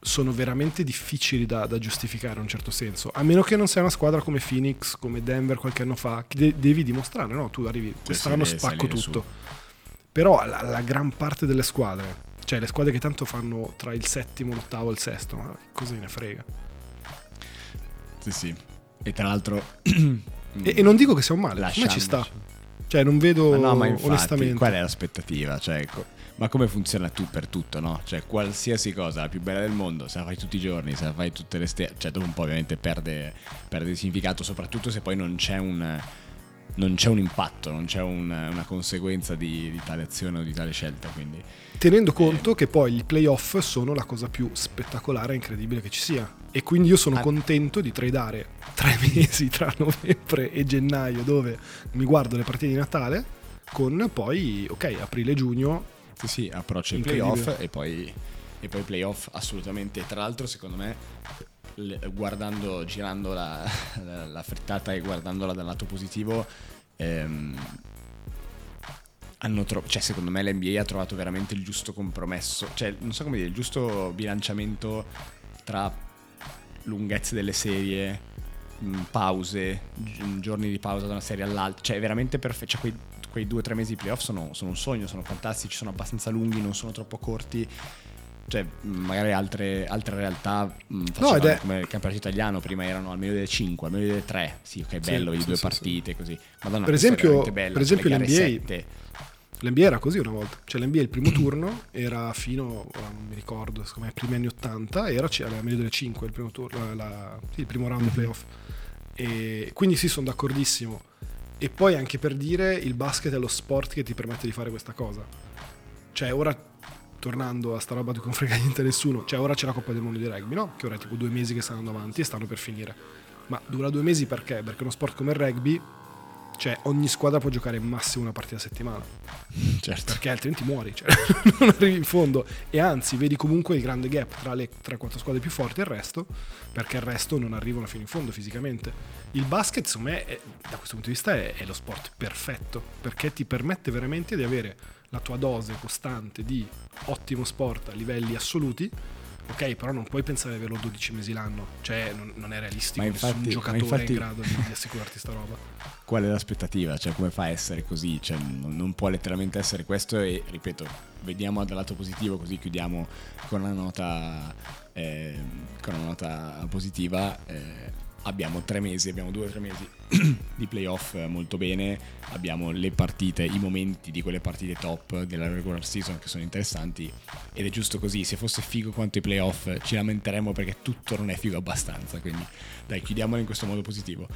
sono veramente difficili da, da, giustificare in un certo senso, a meno che non sia una squadra come Phoenix, come Denver qualche anno fa, che de- devi dimostrare, no? Tu arrivi, quest'anno spacco tutto. Su. Però la, la, gran parte delle squadre, cioè le squadre che tanto fanno tra il settimo, l'ottavo e il sesto, ma cosa ne frega? Sì, sì. E tra l'altro E, e, non dico che sia un male, ma ci sta. Cioè, non vedo ma no, ma infatti, onestamente. Qual è l'aspettativa? Cioè, ecco, ma come funziona tu per tutto, no? Cioè, qualsiasi cosa, la più bella del mondo, se la fai tutti i giorni, se la fai tutte le stelle, cioè, dopo un po' ovviamente perde, perde significato, soprattutto se poi non c'è un non c'è un impatto, non c'è un, una conseguenza di, di, tale azione o di tale scelta. Quindi, Tenendo eh, conto che poi i playoff sono la cosa più spettacolare e incredibile che ci sia. E quindi io sono ah. contento di tradare tre mesi tra novembre e gennaio dove mi guardo le partite di Natale con poi, ok, aprile-giugno. Sì, sì, approccio ai playoff e poi, e poi playoff assolutamente. Tra l'altro secondo me guardando, girando la, la, frittata e guardandola dal lato positivo, ehm, hanno tro- cioè, secondo me l'NBA ha trovato veramente il giusto compromesso, cioè non so come dire, il giusto bilanciamento tra lunghezze delle serie, mm, pause, giorni di pausa da una serie all'altra, cioè veramente perfetto, cioè, quei, quei due o tre mesi di playoff sono, sono un sogno, sono fantastici, sono abbastanza lunghi, non sono troppo corti cioè magari altre, altre realtà mh, no, è... come il campionato italiano prima erano almeno delle 5 almeno delle 3 sì ok bello sì, sì, due sì, partite così. Madonna, per esempio, bella, per esempio l'NBA l'NBA era così una volta. Cioè l'NBA il primo turno era fino non mi ricordo secondo me primi anni 80 era aveva meglio delle 5 il primo turno la, il primo round di playoff. E quindi sì sono d'accordissimo. E poi anche per dire il basket è lo sport che ti permette di fare questa cosa. Cioè ora tornando a sta roba di cui non frega niente a nessuno, cioè ora c'è la Coppa del Mondo di rugby, no? Che ora è tipo due mesi che stanno andando avanti e stanno per finire. Ma dura due mesi perché? Perché uno sport come il rugby, cioè ogni squadra può giocare massimo una partita a settimana. Certo. Perché altrimenti muori, cioè non arrivi in fondo. E anzi, vedi comunque il grande gap tra le 3-4 squadre più forti e il resto, perché il resto non arrivano fino in fondo fisicamente. Il basket, secondo me, è, da questo punto di vista, è, è lo sport perfetto, perché ti permette veramente di avere la tua dose costante di ottimo sport a livelli assoluti, ok, però non puoi pensare di averlo 12 mesi l'anno, cioè non, non è realistico, ma infatti, nessun giocatore infatti, è in grado di, di, assicurarti sta roba. Qual è l'aspettativa? Cioè come fa a essere così? Cioè, non, non, può letteralmente essere questo e ripeto, vediamo dal lato positivo così chiudiamo con una nota, eh, con una nota positiva. Eh, abbiamo tre mesi, abbiamo due o tre mesi di playoff molto bene, abbiamo le partite, i momenti di quelle partite top della regular season che sono interessanti ed è giusto così, se fosse figo quanto i playoff ci lamenteremmo perché tutto non è figo abbastanza, quindi dai chiudiamolo in questo modo positivo.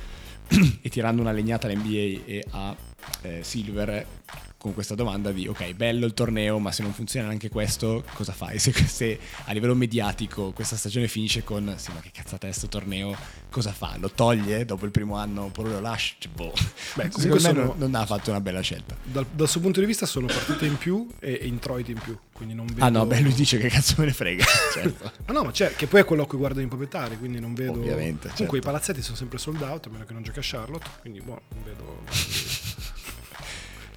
e tirando una legnata all'NBA e a eh, Silver con questa domanda di ok, bello il torneo, ma se non funziona anche questo, cosa fai? Se, se, a livello mediatico questa stagione finisce con sì, ma che cazzata è questo torneo, cosa fa? Lo toglie dopo il primo anno oppure lo lascia? Cioè, boh. Beh, secondo me non, non, ha fatto una bella scelta. Dal, dal, suo punto di vista sono partite in più e, e introiti in più, quindi non vedo... Ah no, beh, lui dice che cazzo me ne frega. certo. ah no, ma c'è, che poi è quello a cui guardano i proprietari, quindi non vedo... Ovviamente. Comunque certo. i palazzetti sono sempre sold out, a meno che non giochi a Charlotte, quindi boh, non vedo...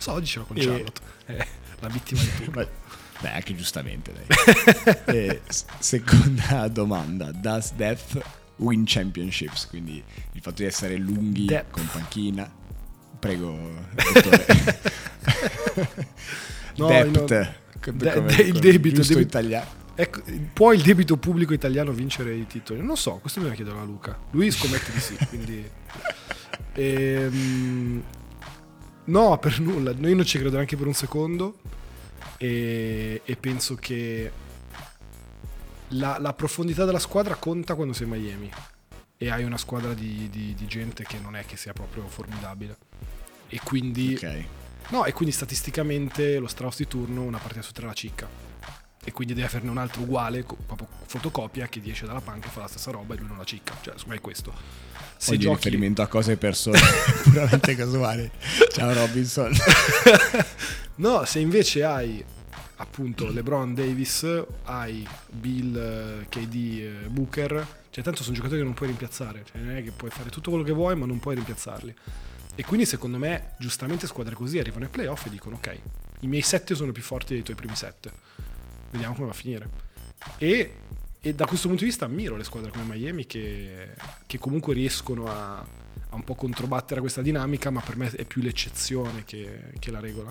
so, oggi ce l'ho con Charlotte. Eh, la vittima di tutto. Beh, anche giustamente, e, seconda domanda. Does Death win championships? Quindi il fatto di essere lunghi Death. con panchina. Prego, no, Dept. No. De- de- il debito, debito italiano. Ecco, può il debito pubblico italiano vincere i titoli? Non so, questo bisogna chiedere a Luca. Lui scommette di sì, quindi... Ehm, No, per nulla. Io non ci credo neanche per un secondo. E, e penso che la, la, profondità della squadra conta quando sei Miami e hai una squadra di, di, di gente che non è che sia proprio formidabile. E quindi, okay. no, e quindi statisticamente lo Strauss di turno una partita su tre la cicca. E quindi devi averne un altro uguale, proprio fotocopia, che esce dalla panca e fa la stessa roba e lui non la cicca. Cioè, me è questo. Se giochi... riferimento a cose e persone puramente casuali. Ciao Robinson. no, se invece hai appunto LeBron Davis, hai Bill, eh, KD, eh, Booker, cioè tanto sono giocatori che non puoi rimpiazzare, cioè non è che puoi fare tutto quello che vuoi ma non puoi rimpiazzarli. E quindi secondo me giustamente squadre così arrivano ai playoff e dicono ok, i miei sette sono più forti dei tuoi primi sette, vediamo come va a finire. E, e da questo punto di vista ammiro le squadre come Miami che, che comunque riescono a, a, un po' controbattere questa dinamica, ma per me è più l'eccezione che, che la regola.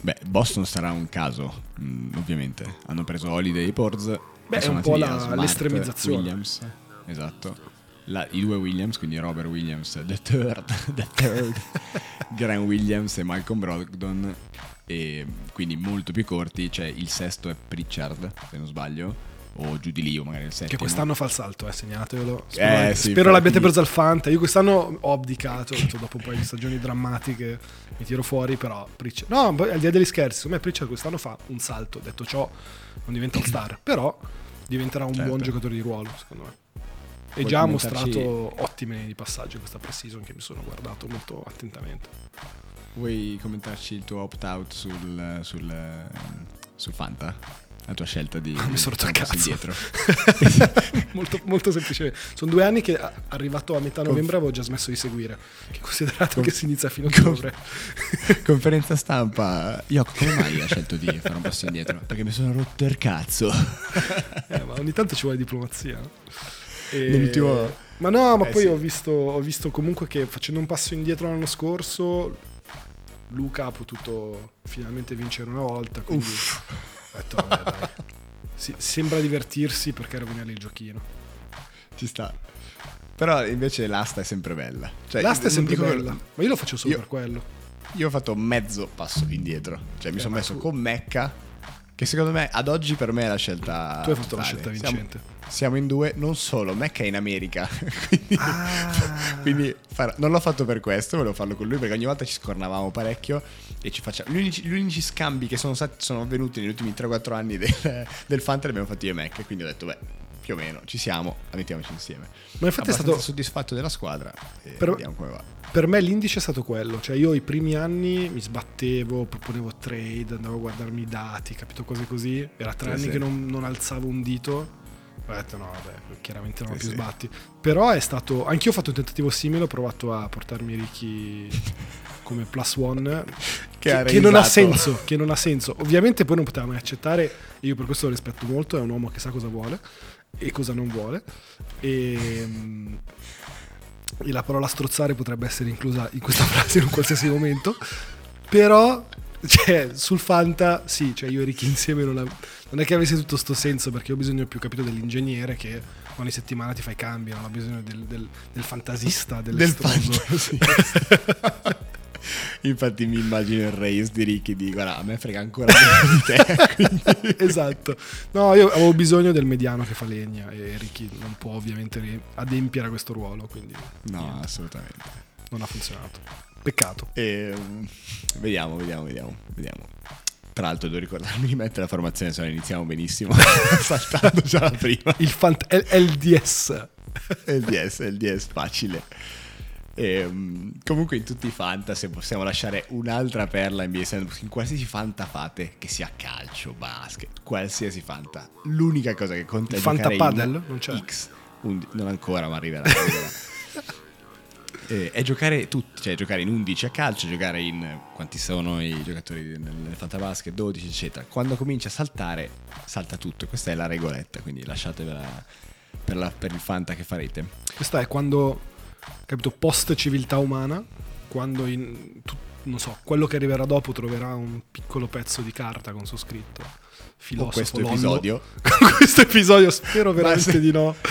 Beh, Boston sarà un caso, mh, mm, ovviamente. Hanno preso Holiday e Porz. Beh, è un po' la, Smart, l'estremizzazione. Williams, esatto. La, I due Williams, quindi Robert Williams, the third, the third Grant Williams e Malcolm Brogdon. E quindi molto più corti. Cioè, il sesto è Pritchard, se non sbaglio o giù di lì o magari il settimo. Che quest'anno fa il salto, eh, segnatevelo. Spero, eh, sì, spero l'abbiate preso al Fanta. Io quest'anno ho abdicato, dopo un paio di stagioni drammatiche mi tiro fuori, però Pritchard... No, al di là degli scherzi, secondo me Pritchard quest'anno fa un salto. Detto ciò, non diventa un star, però diventerà un certo. buon giocatore di ruolo, secondo me. E già ha mostrato ottime di passaggio in questa pre-season che mi sono guardato molto attentamente. Vuoi commentarci il tuo opt-out sul, sul, sul Fanta? la tua scelta di mi sono rotto il cazzo. indietro molto, molto semplicemente sono due anni che arrivato a metà novembre avevo già smesso di seguire. Che considerato Conf- che si inizia fino a ottobre. Conferenza stampa. Io come mai hai scelto di fare un passo indietro? Perché mi sono rotto il cazzo. Eh, ma ogni tanto ci vuole diplomazia e... ma no ma eh, poi sì. ho, visto, ho visto comunque che facendo un passo indietro l'anno scorso Luca ha potuto finalmente vincere una volta quindi Uff detto, vabbè, dai. Si, sembra divertirsi perché rovinare il giochino. Ci sta. Però invece l'asta è sempre bella. Cioè, l'asta è sempre bella. Ma io lo faccio solo io, per quello. Io ho fatto mezzo passo indietro. Cioè, mi eh, sono messo tu... con Mecca. Che secondo me, ad oggi, per me è la scelta. Tu hai fatto la scelta vincente. Siamo, siamo in due, non solo, Mecca è in America. quindi, ah. quindi far, non l'ho fatto per questo, volevo farlo con lui perché ogni volta ci scornavamo parecchio e ci facciamo. Gli unici, gli unici scambi che sono, stati, sono avvenuti negli ultimi 3-4 anni del, del Fanta li abbiamo fatti io e Mecca. Quindi ho detto, beh, più o meno ci siamo, mettiamoci insieme. Ma infatti è stato soddisfatto della squadra per, vediamo come va. Per me l'indice è stato quello, cioè io i primi anni mi sbattevo, proponevo trade, andavo a guardarmi i dati, capito cose così. Era tre sì, anni sì. che non, non alzavo un dito ho detto no, vabbè, chiaramente non ho più sì. sbatti. Però è stato. Anch'io ho fatto un tentativo simile, ho provato a portarmi Ricky come plus one. che, che, che non ha senso. Che non ha senso. Ovviamente poi non poteva mai accettare. E io per questo lo rispetto molto. È un uomo che sa cosa vuole e cosa non vuole. E. E la parola strozzare potrebbe essere inclusa in questa frase in un qualsiasi momento. Però cioè, sul Fanta, sì, cioè io e Ricky insieme non, av- non, è che avesse tutto sto senso perché ho bisogno più capito dell'ingegnere che ogni settimana ti fai cambio, non ho bisogno del, del, del fantasista, del fantasista. Infatti mi immagino il race di Ricky di guarda, a me frega ancora di te. Quindi... esatto. No, io avevo bisogno del mediano che fa legna e Ricky non può ovviamente adempiere a questo ruolo, quindi... No, niente. assolutamente. Non ha funzionato. Peccato. E, um, vediamo, vediamo, vediamo, vediamo. Tra l'altro devo ricordarmi di mettere la formazione, se no iniziamo benissimo. Saltando già la prima. Il fant- LDS. LDS, LDS facile. E, um, comunque in tutti i fantasy possiamo lasciare un'altra perla in NBA in qualsiasi fanta fate, che sia calcio, basket, qualsiasi fanta. L'unica cosa che conta è fanta paddle? Non c'è. X. Un, non ancora, ma arriverà. arriverà. eh, è giocare tutti, cioè giocare in 11 a calcio, giocare in quanti sono i giocatori nel fantabasket, 12 eccetera. Quando comincia a saltare, salta tutto. Questa è la regoletta, quindi lasciatevela per, la, per il fanta che farete. Questa è quando, capito, post civiltà umana, quando in, tu, non so, quello che arriverà dopo troverà un piccolo pezzo di carta con su scritto filosofo. Con questo episodio. Con questo episodio spero veramente se... di no.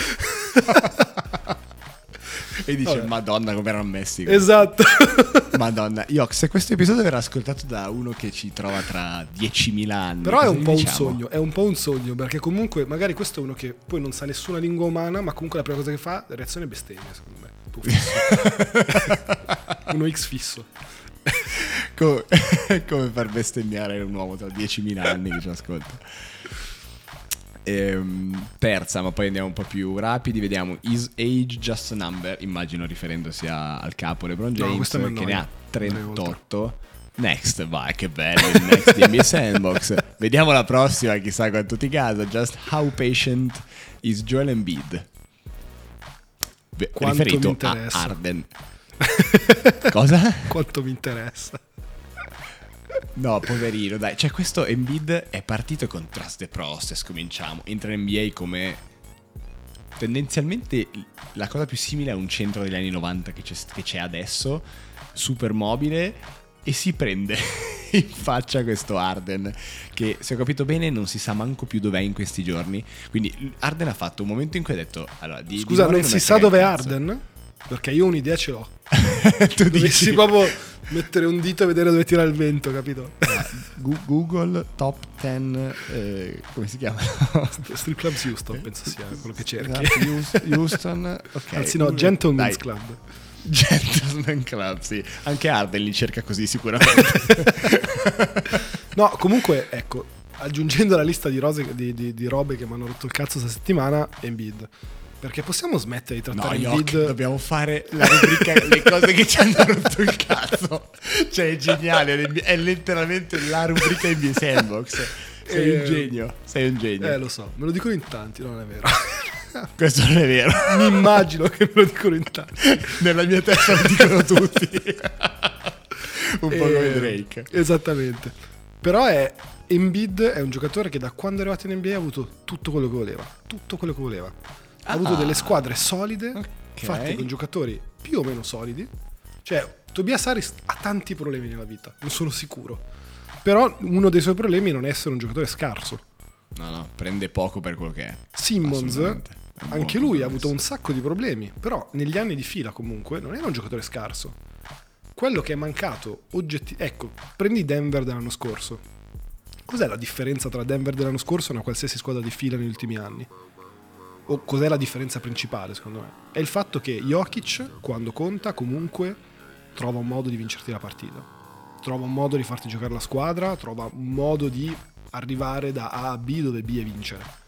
e dice Vabbè. Madonna come erano messi. Esatto. Madonna, io se questo episodio verrà ascoltato da uno che ci trova tra 10.000 anni. Però è un po' diciamo? un sogno, è un po' un sogno, perché comunque magari questo è uno che poi non sa nessuna lingua umana, ma comunque la prima cosa che fa è reazione bestemmia, secondo me. Tu fisso. uno X fisso. come, come far bestemmiare un uomo tra 10.000 anni che ci ascolta. Ehm, terza, ma poi andiamo un po' più rapidi. Vediamo Is Age Just a Number? Immagino riferendosi a- al capo LeBron No, James, mi che ne ha Andrei 38. Next, vai, che bello il next NBA Sandbox. Vediamo la prossima, chissà quanto ti casa. Just how patient is Joel Embiid? Quanto riferito mi a. Arden. Cosa? Quanto mi interessa. No, poverino, dai. Cioè, questo Embiid è partito con Trust the Process, cominciamo. Entra in NBA come tendenzialmente la cosa più simile a un centro degli anni 90 che c'è, che c'è adesso, super mobile, e si prende in faccia questo Arden, che se ho capito bene non si sa manco più dov'è in questi giorni. Quindi Arden ha fatto un momento in cui ha detto... Allora, di, Scusa, di non si sa dov'è. Arden? Perché io un'idea ce l'ho. tu Dovessi dici... proprio mettere un dito e vedere dove tira il vento, capito? Gu- Google Top 10... eh, come si chiama? Strip Club Houston, penso sia quello che cerchi. Esatto, Houston- Houston, ok. Anzi no, Gentleman's Club. Gentleman Club, sì. Anche Arden li cerca così sicuramente. No, comunque, ecco, aggiungendo alla lista di, rose, di, di- di robe che mi hanno rotto il cazzo questa settimana, Embiid. Perché possiamo smettere di No, trattare Yok, Embiid... dobbiamo fare la rubrica Le cose che ci hanno rotto il cazzo. Cioè, è geniale. È letteralmente la rubrica NBA Sandbox. Sei Eh, un genio. Sei un genio. Eh, lo so, me lo dicono in tanti, non è vero. Questo non è vero. Mi immagino che me lo dicono in tanti. Nella mia testa lo dicono tutti. un po' Eh, come Drake. Esattamente. Però è Embiid è un giocatore che da quando è arrivato in NBA ha avuto tutto quello che voleva. Tutto quello che voleva. Ha avuto Ah. delle squadre solide, Ok. fatte con giocatori più o meno solidi. Cioè, Tobias Harris ha tanti problemi nella vita, ne sono sicuro. Però uno dei suoi problemi è non essere un giocatore scarso. No, no, prende poco per quello che è. Simmons, anche lui ha avuto un sacco di problemi, però negli anni di fila comunque non era un giocatore scarso. Quello che è mancato oggettivamente... Ecco, prendi Denver dell'anno scorso. Cos'è la differenza tra Denver dell'anno scorso e una qualsiasi squadra di fila negli ultimi anni? O cos'è la differenza principale secondo me? È il fatto che Jokic, quando conta, comunque trova un modo di vincerti la partita. Trova un modo di farti giocare la squadra, trova un modo di arrivare da A a B dove B è vincere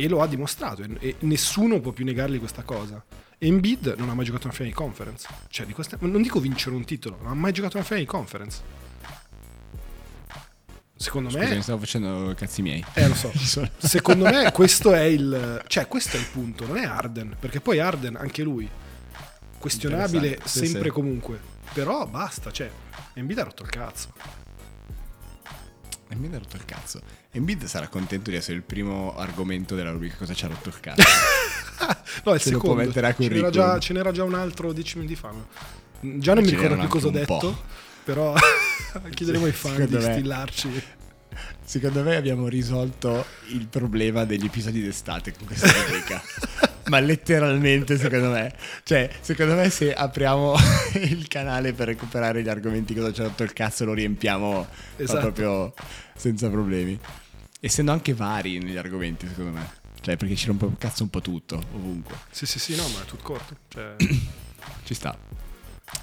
e lo ha dimostrato e, nessuno può più negargli questa cosa. Embiid non ha mai giocato una finale di conference. Cioè, di queste, non dico vincere un titolo, non ha mai giocato una finale di conference. Secondo Scusa, mi me, stavo facendo cazzi miei. eh, lo so. Secondo me questo è il cioè questo è il punto, non è Arden, perché poi Arden anche lui questionabile sempre e sì. comunque. Però basta, cioè Embiid ha rotto il cazzo. Embiid ha rotto il cazzo. Embiid sarà contento di essere il primo argomento della rubrica cosa ci ha rotto il cazzo. No, è il Se lo può secondo. mettere a Ce n'era, già, ce n'era già un altro 10 minuti fa. Già non Ma mi ricordo più cosa ho detto, po'. però chiederemo ai fan Secondo di me- stillarci. Secondo me abbiamo risolto il problema degli episodi d'estate con questa rubrica. Ma letteralmente, secondo me. Cioè, secondo me se apriamo il canale per recuperare gli argomenti cosa ci ha rotto il cazzo lo riempiamo Esatto. proprio senza problemi. Essendo anche vari negli argomenti, secondo me. Cioè, perché ci rompe il cazzo un po' tutto, ovunque. Sì, sì, sì, no, ma è tutto corto. Cioè, Ci sta.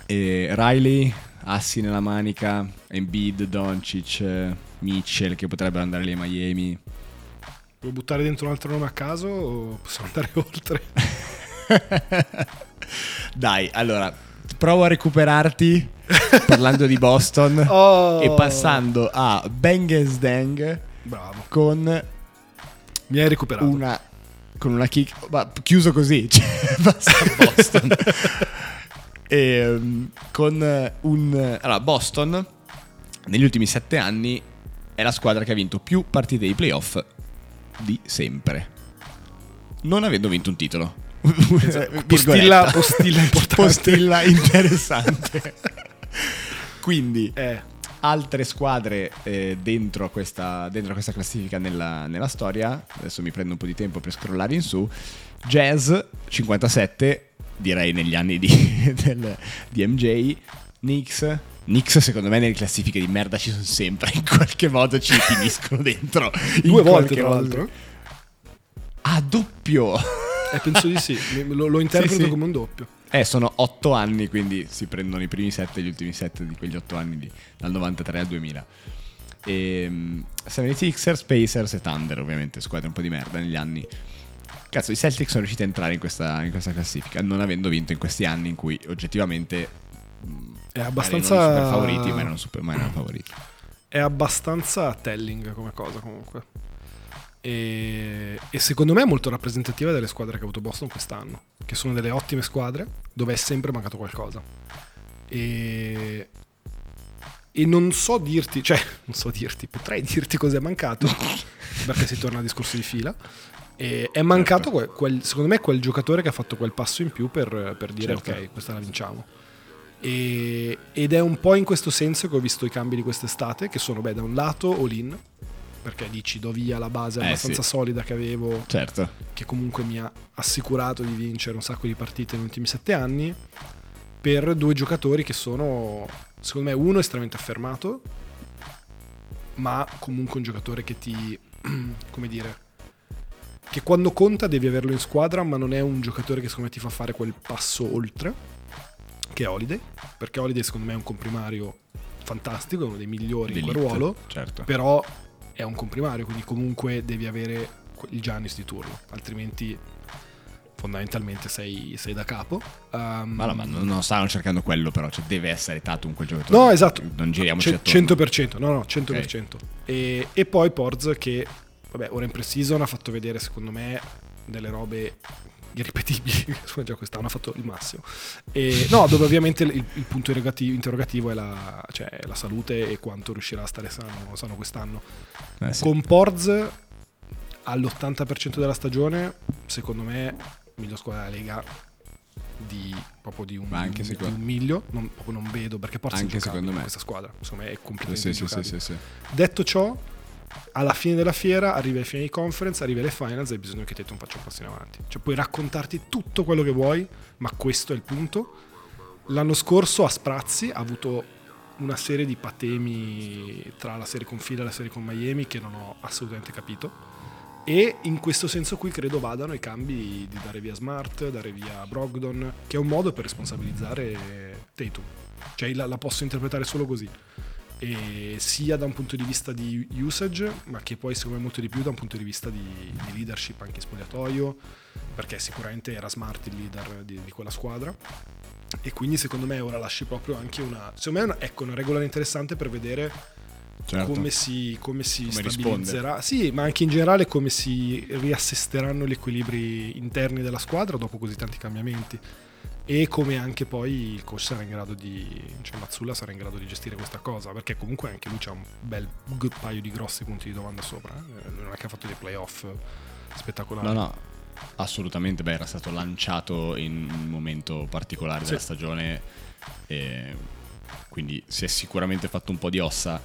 E Riley, assi nella manica, Embiid, Doncic, eh, Mitchell che potrebbero andare lì a Miami. Vuoi buttare dentro un altro nome a caso o possiamo andare oltre? Dai, allora, provo a recuperarti parlando di Boston Oh! e passando a Bengals Dang Bravo, con mi hai recuperato. una con una kick ma chiuso così, cioè, passa a Boston. E, um, con un allora Boston negli ultimi sette anni è la squadra che ha vinto più partite di playoff di sempre. Non avendo vinto un titolo. Esatto. Postilla, postilla importante. Postilla interessante. Quindi Eh, altre squadre eh, dentro, a questa, dentro questa classifica nella, nella storia. Adesso mi prendo un po' di tempo per scrollare in su. Jazz 57, direi negli anni di, del- di MJ. Knicks. Knicks secondo me nelle classifiche di merda ci sono sempre, in qualche modo ci finiscono dentro. Due volte tra l'altro. Ah, doppio! Eh, penso di sì, lo, lo interpreto sì, sì. come un doppio. Eh, sono otto anni, quindi si prendono i primi sette e gli ultimi sette di quegli otto anni, di, dal 93 al 2000. E, um, 76ers, Pacers e Thunder, ovviamente, squadre un po' di merda negli anni. Cazzo, i Celtics sono riusciti a entrare in questa, in questa classifica, non avendo vinto in questi anni in cui oggettivamente è abbastanza non super favoriti, ma erano, super, ma erano favoriti. È abbastanza telling come cosa comunque. E, e, secondo me è molto rappresentativa delle squadre che ha avuto Boston quest'anno, che sono delle ottime squadre dove è sempre mancato qualcosa. E, e non so dirti, cioè, non so dirti, potrei dirti cosa è mancato, perché si torna al discorso di fila. E è mancato, quel, quel, secondo me, quel giocatore che ha fatto quel passo in più per, per dire certo. ok, questa la vinciamo. E, ed è un po' in questo senso che ho visto i cambi di quest'estate, che sono, beh, da un lato all-in, perché dici do via la base eh, abbastanza sì. solida che avevo, certo. che comunque mi ha assicurato di vincere un sacco di partite negli ultimi sette anni, per due giocatori che sono, secondo me, uno estremamente affermato, ma comunque un giocatore che ti, come dire, che quando conta devi averlo in squadra, ma non è un giocatore che secondo me ti fa fare quel passo oltre, che è Holiday, perché Holiday secondo me è un comprimario fantastico, è uno dei migliori D'elite, in quel ruolo, certo. però è un comprimario, quindi comunque devi avere il Giannis di turno, altrimenti fondamentalmente sei, sei da capo. Um, ma, no, ma non, stanno cercando quello però, cioè deve essere Tatum quel giocatore. No, esatto. Non giriamoci C- 100%, no, no, 100%. Okay. E, e, poi Porz che, vabbè, ora in pre-season ha fatto vedere secondo me delle robe irripetibili, già quest'anno ha fatto il massimo. E, no, dove ovviamente il, il punto interrogativo è la, cioè, la, salute e quanto riuscirà a stare sano, sano quest'anno. Eh, sì. Con Porz all'80% della stagione, secondo me, miglior squadra della Lega di, proprio di un, anche di un miglio, non, non vedo perché Porz anche secondo me questa squadra, secondo me è completamente sì, sì, sì, sì, Detto ciò, alla fine della fiera, arriva ai fine di conference, arriva alle finals e bisogna che Tatum faccia un passo in avanti. Cioè puoi raccontarti tutto quello che vuoi, ma questo è il punto. L'anno scorso a sprazzi ha avuto una serie di patemi tra la serie con Fila e la serie con Miami che non ho assolutamente capito. E in questo senso qui credo vadano i cambi di dare via Smart, dare via Brogdon, che è un modo per responsabilizzare Tatum. Cioè la, la posso interpretare solo così sia da un punto di vista di usage, ma che poi secondo me molto di più da un punto di vista di, di leadership anche spogliatoio, perché sicuramente era smart il leader di, di, quella squadra. E quindi secondo me ora lasci proprio anche una, secondo me una, ecco, una regola interessante per vedere certo. come si, come si come stabilizzerà. Risponde. Sì, ma anche in generale come si riassisteranno gli equilibri interni della squadra dopo così tanti cambiamenti e come anche poi il coach sarà in grado di cioè Mazzulla sarà in grado di gestire questa cosa perché comunque anche lui ha un bel paio di grossi punti di domanda sopra eh? non è che ha fatto dei playoff spettacolari no no assolutamente beh era stato lanciato in un momento particolare sì. della stagione quindi si è sicuramente fatto un po' di ossa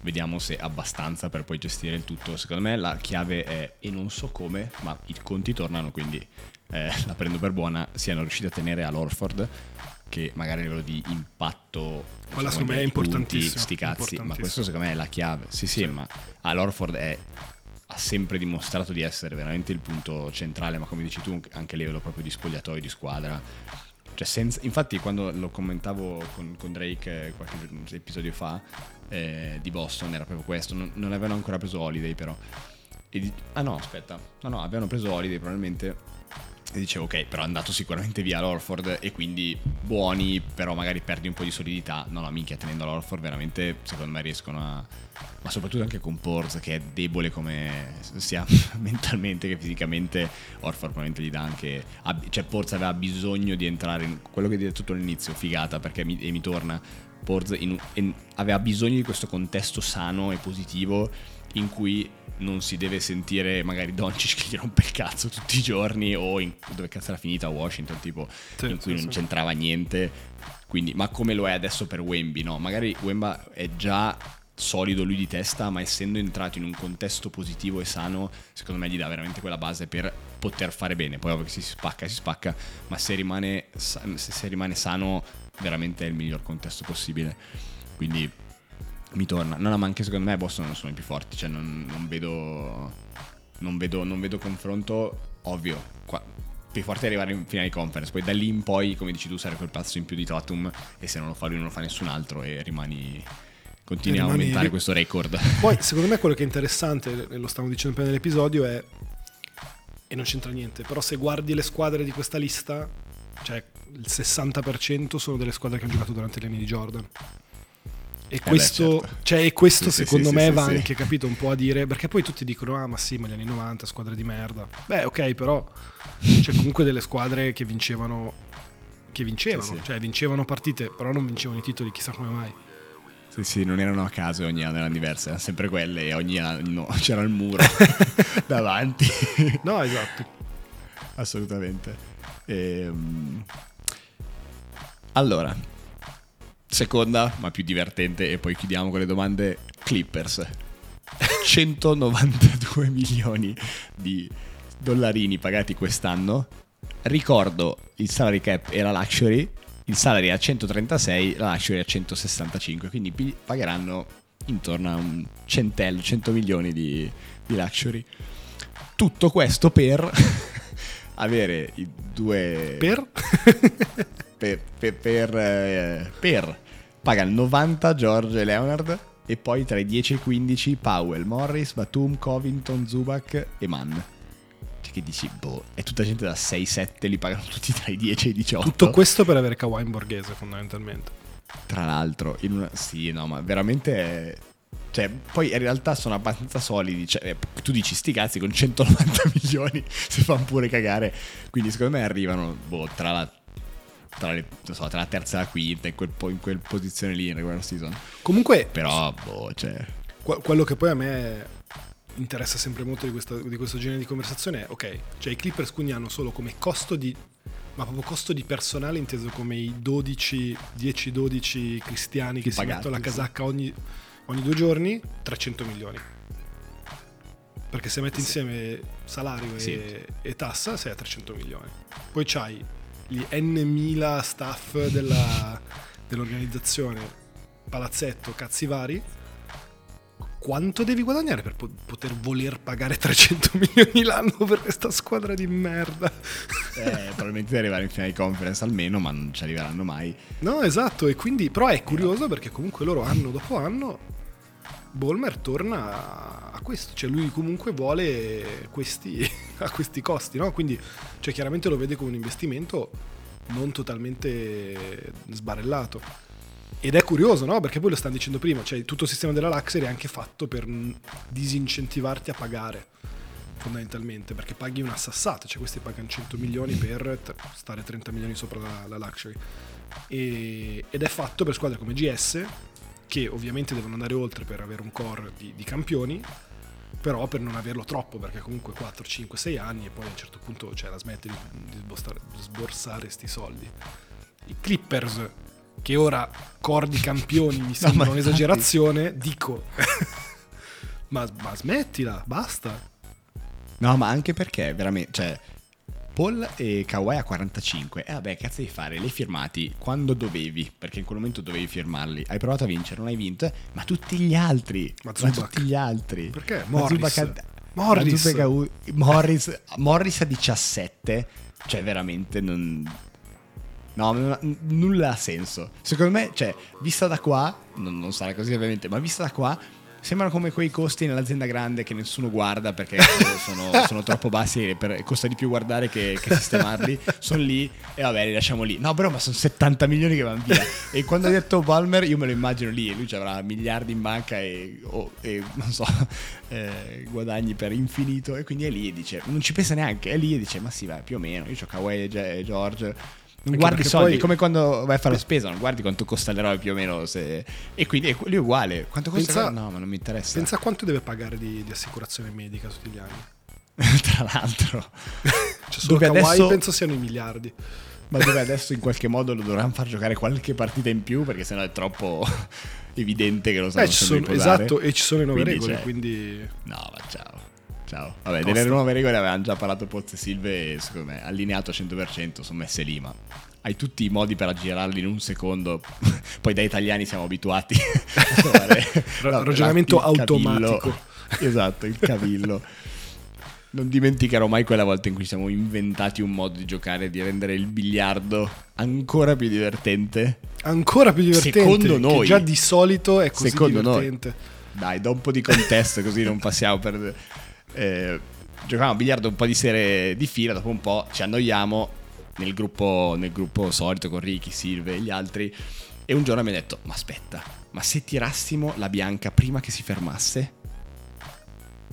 vediamo se abbastanza per poi gestire il tutto secondo me la chiave è e non so come ma i conti tornano quindi eh, la prendo per buona, siano riusciti a tenere all'Orford che magari a livello di impatto quella secondo me è importantissimo sti cazzi ma questo secondo me è la chiave. Sì sì, sì. ma all'Orford è, ha sempre dimostrato di essere veramente il punto centrale ma come dici tu anche a livello proprio di spogliatoio di squadra. Cioè senza, infatti quando lo commentavo con, con Drake eh, qualche episodio fa eh, di Boston era proprio questo. Non, non avevano ancora preso Holiday però. Di, ah no aspetta. No no avevano preso Holiday probabilmente e dicevo ok, però è andato sicuramente via l'Orford e quindi buoni, però magari perdi un po' di solidità. No, no, minchia, tenendo l'Orford veramente secondo me riescono a... Ma soprattutto anche con Porz che è debole come sia mentalmente che fisicamente, Orford probabilmente gli dà anche... Cioè Porz aveva bisogno di entrare in quello che hai detto all'inizio, figata, perché mi, e mi torna... Porz in, in, aveva bisogno di questo contesto sano e positivo in cui non si deve sentire magari Doncic che gli rompe il cazzo tutti i giorni o in, dove cazzo era finita Washington tipo sì, in cui sì, non sì. c'entrava niente quindi, ma come lo è adesso per Wemby no? magari Wemba è già solido lui di testa, ma essendo entrato in un contesto positivo e sano, secondo me gli dà veramente quella base per poter fare bene. Poi ovvio che si spacca, si spacca, ma se rimane, se rimane sano, veramente è il miglior contesto possibile. Quindi mi torna. No, no, ma anche secondo me Boston non sono i più forti, cioè non, non vedo, non vedo, non vedo confronto ovvio. Qua, più forte è arrivare in finale di conference. Poi da lì in poi, come dici tu, sarà quel passo in più di Tatum. E se non lo fa lui, non lo fa nessun altro. E rimani. Continui a aumentare questo record. Poi, secondo me, quello che è interessante, e lo stavo dicendo prima nell'episodio, è. E non c'entra niente, però se guardi le squadre di questa lista, cioè il 60% sono delle squadre che hanno giocato durante gli anni di Jordan. E questo, beh, certo. cioè, questo sì, secondo sì, me sì, va anche capito un po' a dire, perché poi tutti dicono, ah ma sì, ma gli anni 90, squadre di merda. Beh, ok, però c'è comunque delle squadre che vincevano, che vincevano, cioè vincevano partite, però non vincevano i titoli, chissà come mai. Sì, sì, non erano a caso, ogni anno erano diverse, erano sempre quelle e ogni anno c'era il muro davanti. no, esatto. Assolutamente. Ehm... Allora, Seconda, ma più divertente, e poi chiudiamo con le domande. Clippers. 192 milioni di dollarini pagati quest'anno. Ricordo, il salary cap era luxury, il salary a 136, la luxury a 165, quindi pagheranno intorno a un centello, 100 milioni di, di luxury. Tutto questo per avere i due... Per? per, per, per, eh, per paga il 90 George Leonard e poi tra i 10 e i 15 Powell, Morris, Batum, Covington, Zubac e Mann. Cioè che dici, boh, è tutta gente da 6-7, li pagano tutti tra i 10 e i 18. Tutto questo per avere Kawhi in borghese fondamentalmente. Tra l'altro, in una... sì, no, ma veramente... È... Cioè, poi in realtà sono abbastanza solidi. Cioè, eh, tu dici, sti cazzi con 190 milioni si fanno pure cagare. Quindi secondo me arrivano, boh, tra la tra, le, so, tra, la terza e la quinta, in, quel, in quella posizione lì in regular season. Comunque, però, boh, cioè... quello che poi a me interessa sempre molto di, questa, di questo genere di conversazione è, ok, cioè i Clippers quindi hanno solo come costo di ma proprio costo di personale inteso come i 12, 10-12 cristiani che Pagati, si mettono la casacca ogni, ogni, due giorni, 300 milioni. Perché se metti sì. insieme salario sì. e, e, tassa sei a 300 milioni. Poi c'hai gli N staff della, dell'organizzazione, palazzetto, cazzi vari, quanto devi guadagnare per po- poter voler pagare 300 milioni l'anno per questa squadra di merda? Eh, probabilmente devi arrivare in finale di conference almeno, ma non ci arriveranno mai. No, esatto, e quindi, però è curioso perché comunque loro anno dopo anno Bolmer torna a questo, cioè lui comunque vuole questi, a questi costi, no? Quindi cioè, chiaramente lo vede come un investimento non totalmente sbarellato. Ed è curioso, no? Perché poi lo stanno dicendo prima, cioè tutto il sistema della Luxury è anche fatto per disincentivarti a pagare, fondamentalmente, perché paghi una sassata, cioè questi pagano 100 milioni per stare 30 milioni sopra la, la Luxury. E, ed è fatto per squadre come GS, che ovviamente devono andare oltre per avere un core di, di campioni, però per non averlo troppo, perché comunque 4, 5, 6 anni e poi a un certo punto cioè, la smette di, di sborsare questi soldi. I Clippers, che ora core di campioni mi sembra no, un'esagerazione, dico, ma, ma smettila, basta. No, ma anche perché veramente, cioè, Paul e Kawhi a 45. E eh, vabbè, cazzo di fare? Li hai firmati quando dovevi, perché in quel momento dovevi firmarli. Hai provato a vincere, non hai vinto, ma tutti gli altri. Ma, ma tutti gli altri. Perché? Morris. A, Morris. Morris. Morris. Morris a 17. Cioè, veramente non... No, n- nulla ha senso. Secondo me, cioè, vista da qua, non, non sarà così ovviamente, ma vista da qua sembrano come quei costi nell'azienda grande che nessuno guarda perché sono, sono, troppo bassi e per, costa di più guardare che, che sistemarli. sono lì e vabbè, li lasciamo lì. No, però, ma sono 70 milioni che vanno via. E quando ha detto Palmer, io me lo immagino lì e lui ci avrà miliardi in banca e, oh, e non so, eh, guadagni per infinito. E quindi è lì e dice, non ci pensa neanche, è lì e dice, ma sì, vai, più o meno. Io ho Kawhi e George non guardi i soldi, poi... come quando vai a fare la spesa, non guardi quanto costa l'eroe più o meno. Se... E quindi è, lui è uguale. Quanto costa? Pensa, no, ma non mi interessa. Pensa a quanto deve pagare di, di assicurazione medica tutti gli anni. Tra l'altro, cioè, solo Kawhi adesso... penso siano i miliardi. Ma dove adesso in qualche modo lo dovranno far giocare qualche partita in più perché sennò è troppo. evidente che lo sanno Eh, ci sempre sono, esatto, e ci sono le nuove Quindi regole, c'è- quindi... No, ma ciao. Ciao. Vabbè, Costa. delle nuove regole avevano già parlato Pozzo e Silve e secondo me allineato al 100% sono messe lì, ma hai tutti i modi per aggirarli in un secondo. Poi da italiani siamo abituati a trovare la- ragionamento la- il cavillo. automatico. Esatto, il cavillo. Non dimenticherò mai quella volta in cui siamo inventati un modo di giocare, di rendere il biliardo ancora più divertente. Ancora più divertente. Secondo noi. già di solito è così Secondo noi. divertente. Dai, do un po' di contesto così non passiamo per... Eh, giocavamo a biliardo un po' di sere di fila, dopo un po' ci annoiamo nel gruppo, nel gruppo solito con Ricky, Silve e gli altri e un giorno mi ha detto, ma aspetta, ma se tirassimo la bianca prima che si fermasse?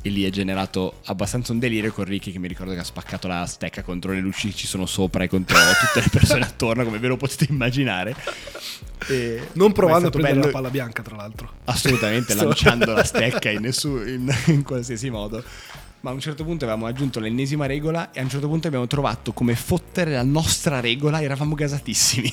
E lì è generato abbastanza un delirio con Ricky che mi ricordo che ha spaccato la stecca contro le luci che ci sono sopra e contro tutte le persone attorno, come ve lo potete immaginare. E- Non provando a prendere bello- la palla bianca, tra l'altro. assolutamente lanciando la stecca in, nessun- in- in qualsiasi modo. Ma a un certo punto avevamo aggiunto l'ennesima regola e a un certo punto abbiamo trovato come fottere la nostra regola, eravamo gasatissimi.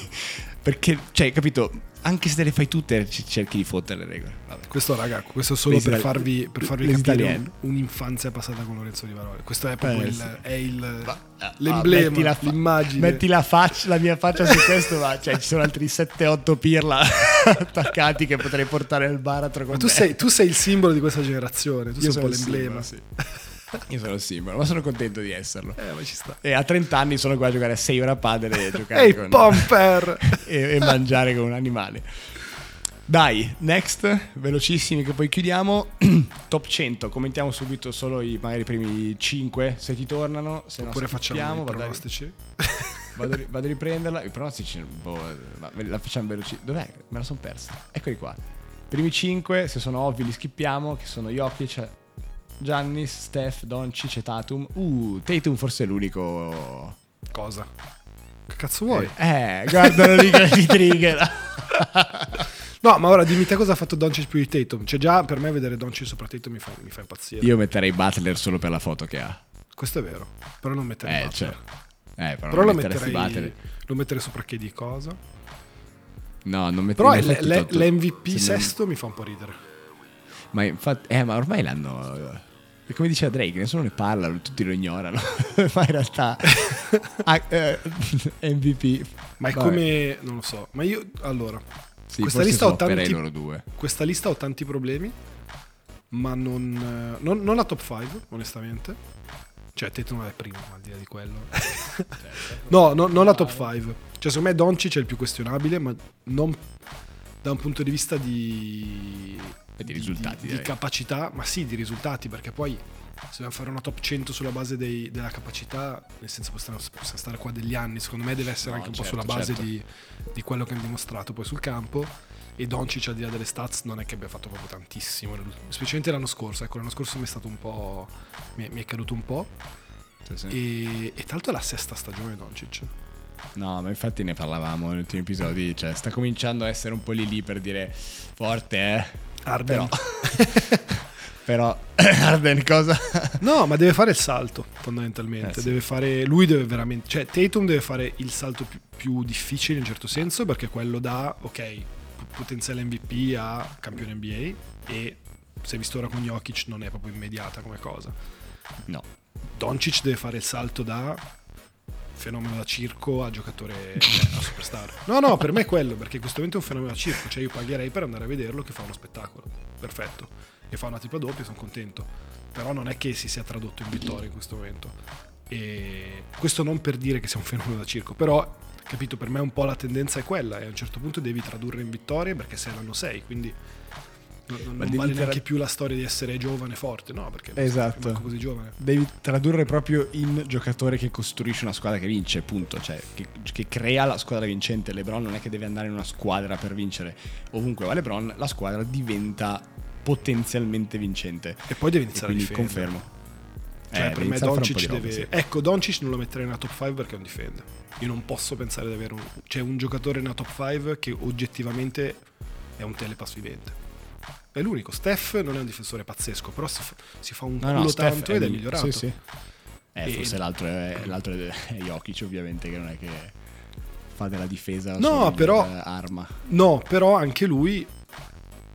Perché, cioè, capito, anche se te le fai tutte cerchi di fottere le regole. Vabbè. Questo, raga, questo è solo per farvi, per farvi capire un'infanzia passata con Lorenzo Di Varone. Questo è proprio Eh, il, sì. è il- Ah, l'emblema, metti la fa- l'immagine. Metti la, faccia, la mia faccia su questo, ma cioè, ci sono altri 7-8 pirla attaccati che potrei portare al baratro con Ma tu me. sei, tu sei il simbolo di questa generazione, tu Io sei un po' l'emblema. simbolo, sì. Io sono simbolo, ma sono contento di esserlo. Eh, ma ci sta. E a 30 anni sono qua a giocare a 6 ore a padre e giocare Ehi, con... Pomper! e, e mangiare con un animale. Dai, next, velocissimi che poi chiudiamo. Top 100, commentiamo subito solo i, magari i primi 5 se ti tornano, se no Oppure facciamo skippiamo, i pronostici. vado a- vado a riprenderla. I pronostici, boh, la facciamo veloci. Dov'è? Me la sono persa. Eccoli qua. Primi 5, se sono ovvi li skippiamo, che sono Jokic, Giannis, Steph, Doncic e Tatum. Uh, Tatum forse è l'unico... Cosa? Che cazzo vuoi? Eh, guardalo lì che ti trigger. No, ma ora dimmi te cosa ha fatto Doncic più di Tatum. Cioè già per me vedere Doncic sopra Tatum mi fa, mi fa impazzire. Io metterei Butler solo per la foto che ha. Questo è vero. Però non metterei Eh, Butler. cioè. Eh, però, Però non lo metterei, Butler. lo metterei sopra che di cosa. No, non metterei Però l'MVP se non- sesto mi fa un po' ridere. Ma infatti, eh, ma ormai l'hanno. E come diceva Drake, nessuno ne parla, tutti lo ignorano. ma in realtà. ah, eh, MVP. Ma è Vabbè. come... non lo so. Ma io... Allora, Sì, questa lista tanti- loro due. questa lista ho tanti problemi, ma non, eh, non, non la top 5, onestamente. Cioè, Tatum è primo, al di là di quello. no, no, non la top 5. Cioè, secondo me Doncic è il più questionabile, ma non da un punto di vista di... E di risultati, Di, direi. capacità, ma sì, di risultati, perché poi se dobbiamo fare una top 100 sulla base dei- della capacità, nel senso possiamo, possiamo stare qua degli anni, secondo me deve essere No, anche un certo, po' sulla base certo. di, di quello che hanno dimostrato poi sul campo. E Doncic, al di là delle stats, non è che abbia fatto proprio tantissimo, specialmente l'anno scorso. Ecco, l'anno scorso mi è stato un po'. mi è, mi è caduto un po'. Sì, sì. E, e tanto è la sesta stagione di Doncic. No, ma infatti ne parlavamo negli ultimi episodi. Cioè, sta cominciando a essere un po' lì lì per dire forte, eh. Arden. Però. Però. Arden, cosa? No, ma deve fare il salto, fondamentalmente. Eh, sì. Deve fare. Lui deve veramente. Cioè, Tatum deve fare il salto più, più difficile in un certo senso, perché quello da, ok, potenziale MVP a campione NBA. E è visto ora con Jokic, non è proprio immediata come cosa. No. Doncic deve fare il salto da fenomeno da circo a giocatore cioè, a superstar. No, no, per me è quello, perché in questo momento è un fenomeno da circo, cioè io pagherei per andare a vederlo che fa uno spettacolo. Perfetto. E fa una tripla doppia, sono contento. Però non è che si sia tradotto in vittoria in questo momento. E questo non per dire che sia un fenomeno da circo, però capito, per me un po' la tendenza è quella e a un certo punto devi tradurre in vittorie perché sei l'anno 6, quindi non, non non vale neanche più la storia di essere giovane e forte, no, perché Esatto. così giovane. Devi tradurre proprio in giocatore che costruisce una squadra che vince, punto. Cioè, che, che crea la squadra vincente. LeBron non è che deve andare in una squadra per vincere. Ovunque va LeBron, la squadra diventa potenzialmente vincente. E poi deve E iniziare a quindi difendere. confermo. Cioè, Eh, per me a un Doncic roba, deve... sì. Ecco, Doncic non lo metterei nella top 5 perché non difende. Io non posso pensare di avere un... C'è un giocatore nella top 5 che oggettivamente è un telepass vivente. È l'unico. Steph non è un difensore pazzesco, però si fa, si fa un No, culo no, Steph tanto ed è migli- migliorato. Sì, sì. Eh, E- forse l'altro è, l'altro è è Jokic, ovviamente, che non è che fa della difesa la No, sua però- miglior arma. No, però anche lui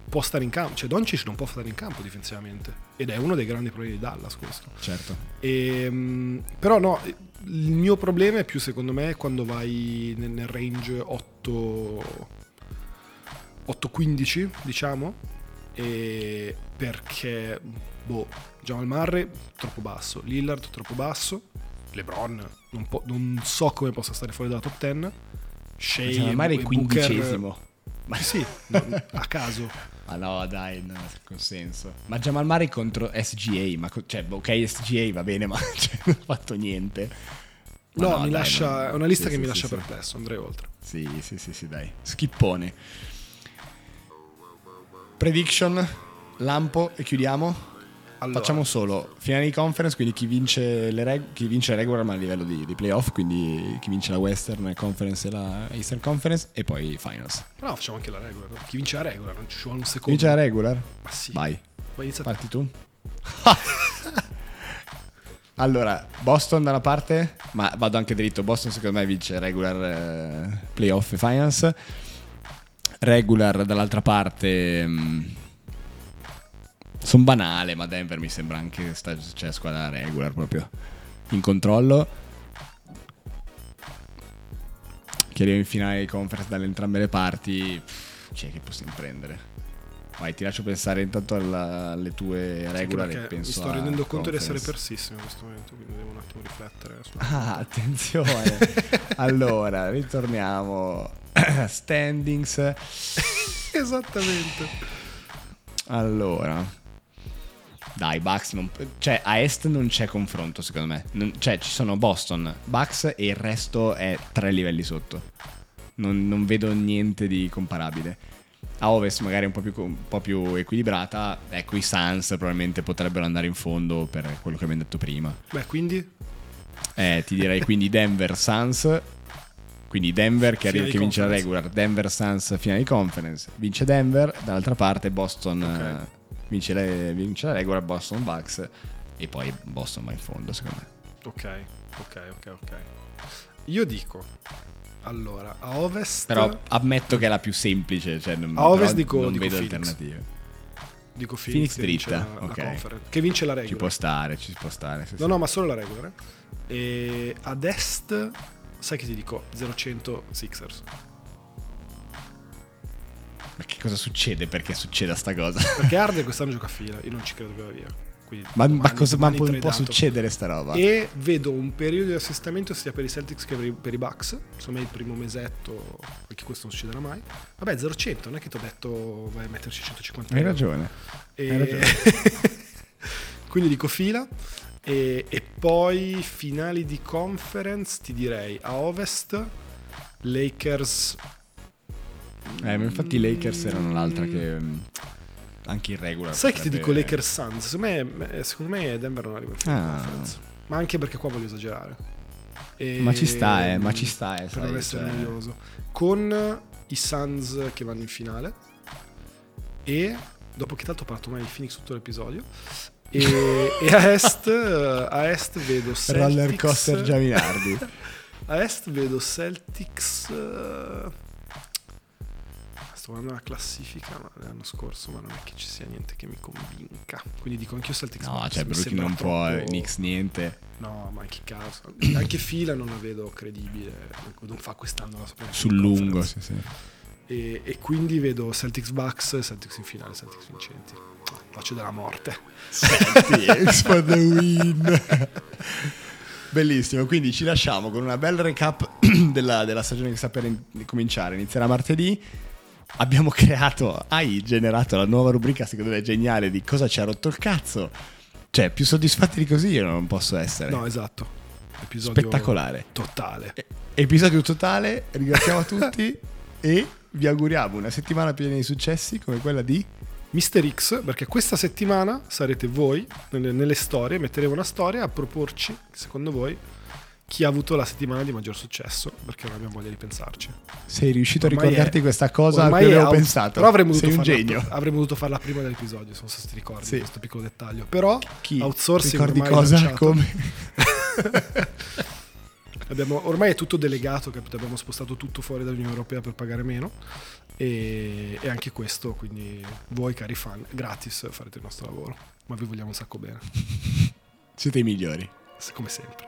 può stare in campo, cioè Doncic non può stare in campo difensivamente ed è uno dei grandi problemi di Dallas questo. Certo. E, ehm, però no, il mio problema è più secondo me quando vai nel, nel range 8 8-15 diciamo e perché boh, Jamal Murray troppo basso, Lillard troppo basso, LeBron non, po- non so come possa stare fuori dalla top 10 Shea Jamal Murray è quindicesimo. Ma sì, no, a caso. Ah no, dai, no, con senso. Ma Jamal Murray contro SGA, ma co- cioè, ok, SGA va bene, ma cioè, non ha fatto niente. Ma No, mi dai, lascia, no. è una lista Sì, che sì, mi lascia sì. perplesso, andrei oltre. Sì, sì, sì, sì, dai. Schippone. Prediction, lampo e chiudiamo. Allora, Facciamo solo finale di conference, quindi chi vince le, reg- chi vince regular ma a livello di, di playoff, quindi chi vince la Western Conference e la Eastern Conference e poi Finals. No, facciamo anche la regola. no? Chi vince la regola, non ci vuole un Chi secondo. vince la regular? Ma sì. Vai, inizia parti tu. allora, Boston da una parte, ma vado anche dritto. Boston secondo me vince regular eh, playoff e finals. Regular dall'altra parte. sono banale, ma Denver mi sembra anche sta, cioè, squadra regular proprio in controllo. Chi arriva in finale di conference dalle entrambe le parti, chi è che possiamo prendere? Vai, ti lascio pensare intanto alla- alle tue Sì, regular perché e penso mi sto rendendo conto di essere conference. persissimo in questo momento, quindi devo un attimo riflettere. Ah, attenzione. allora, ritorniamo. Standings. Esattamente. Allora. Dai, Bucks non... Cioè, a Est non c'è confronto, secondo me. Non- cioè, ci sono Boston, Bucks e il resto è tre livelli sotto. Non, non vedo niente di comparabile. A Ovest magari un po' più, un po' più equilibrata. Ecco, i Suns probabilmente potrebbero andare in fondo per quello che abbiamo detto prima. Beh, quindi Eh, ti direi quindi Denver Suns. Quindi Denver che, arriva, che vince la regular, Denver Suns finale di conference. Vince Denver, dall'altra parte Boston Ok. eh, vince, le- vince la regular, Boston Bucks e poi Boston va in fondo secondo me. Ok, ok, ok, ok. Io dico, allora, a ovest... Però ammetto che è la più semplice, cioè non, A ovest dico- non dico vedo Phoenix. alternative. dico Phoenix Phoenix, che vince dritta, ok. che vince la Ci regola. può stare, ci può stare. sì, No, sì. no, ma solo la regola. eh. E ad est, sai che ti dico? 0-100 Sixers. Ma che cosa succede perché succeda sta cosa? Perché Harden quest'anno gioca a fila, io non ci credo che va via. Quindi ma, ma domani- cosa ma può, può succedere sta roba? E vedo un periodo di assestamento sia per i Celtics che per i, per i Bucks. Insomma, il primo mesetto, anche questo non succederà mai. Vabbè, 0-100, non è che ti ho detto vai a metterci 150 Hai euro. ragione. E- Hai ragione. Quindi dico fila. E, e poi finali di conference, ti direi a ovest, Lakers. Eh, ma infatti i Lakers erano l'altra che mm, anche in regular. Sai che ti dico Lakers Suns? Secondo me, secondo me Denver non arriva in Ah. Ma anche perché qua voglio esagerare. E- Ma ci sta, eh, ma ci sta, eh, Per sai, non essere cioè- noioso. Con i Suns che vanno in finale. E dopo che tanto ho parlato mai di Phoenix tutto l'episodio. E, e a est, a est vedo Celtics. Roller coaster Giaminardi. A est vedo Celtics. Eh, guardando la classifica ma l'anno scorso, ma non è che ci sia niente che mi convinca. Quindi dico anch'io Celtics. No, Bucks, cioè Brooklyn non può, troppo- Knicks niente. No, ma che caso. Anche Fila non la vedo credibile. Non fa quest'anno la Supreme Sul lungo, sì, sì. E, e quindi vedo Celtics Bucks, Celtics in finale, Celtics vincenti. Faccio della morte. Celtics for the win. Bellissimo, quindi ci lasciamo con una bella recap della, della stagione che sta per in- cominciare. Inizierà martedì. Abbiamo creato, hai generato la nuova rubrica, secondo me geniale, di cosa ci ha rotto il cazzo. Cioè, più soddisfatti di così io non posso essere. No, esatto. Episodio Spettacolare. Totale. E- Episodio totale, ringraziamo a tutti e vi auguriamo una settimana piena di successi come quella di... Mister X, perché questa settimana sarete voi nelle, nelle storie, metteremo una storia a proporci, secondo voi, chi ha avuto la settimana di maggior successo, perché non abbiamo voglia di pensarci. Sei riuscito Ormai a ricordarti è- questa cosa è avevo out- pensato. Però avremmo Sei dovuto, un farla, genio. avremmo dovuto farla prima dell'episodio, non so se ti ricordi Sì. questo piccolo dettaglio. Però Chi? outsourcing Ricordi ormai cosa? lanciato. Come? abbiamo, ormai è tutto delegato, capito? abbiamo spostato tutto fuori dall'Unione Europea per pagare meno e, e anche questo, quindi voi cari fan, gratis farete il nostro lavoro, ma vi vogliamo un sacco bene. Siete i migliori. Come sempre.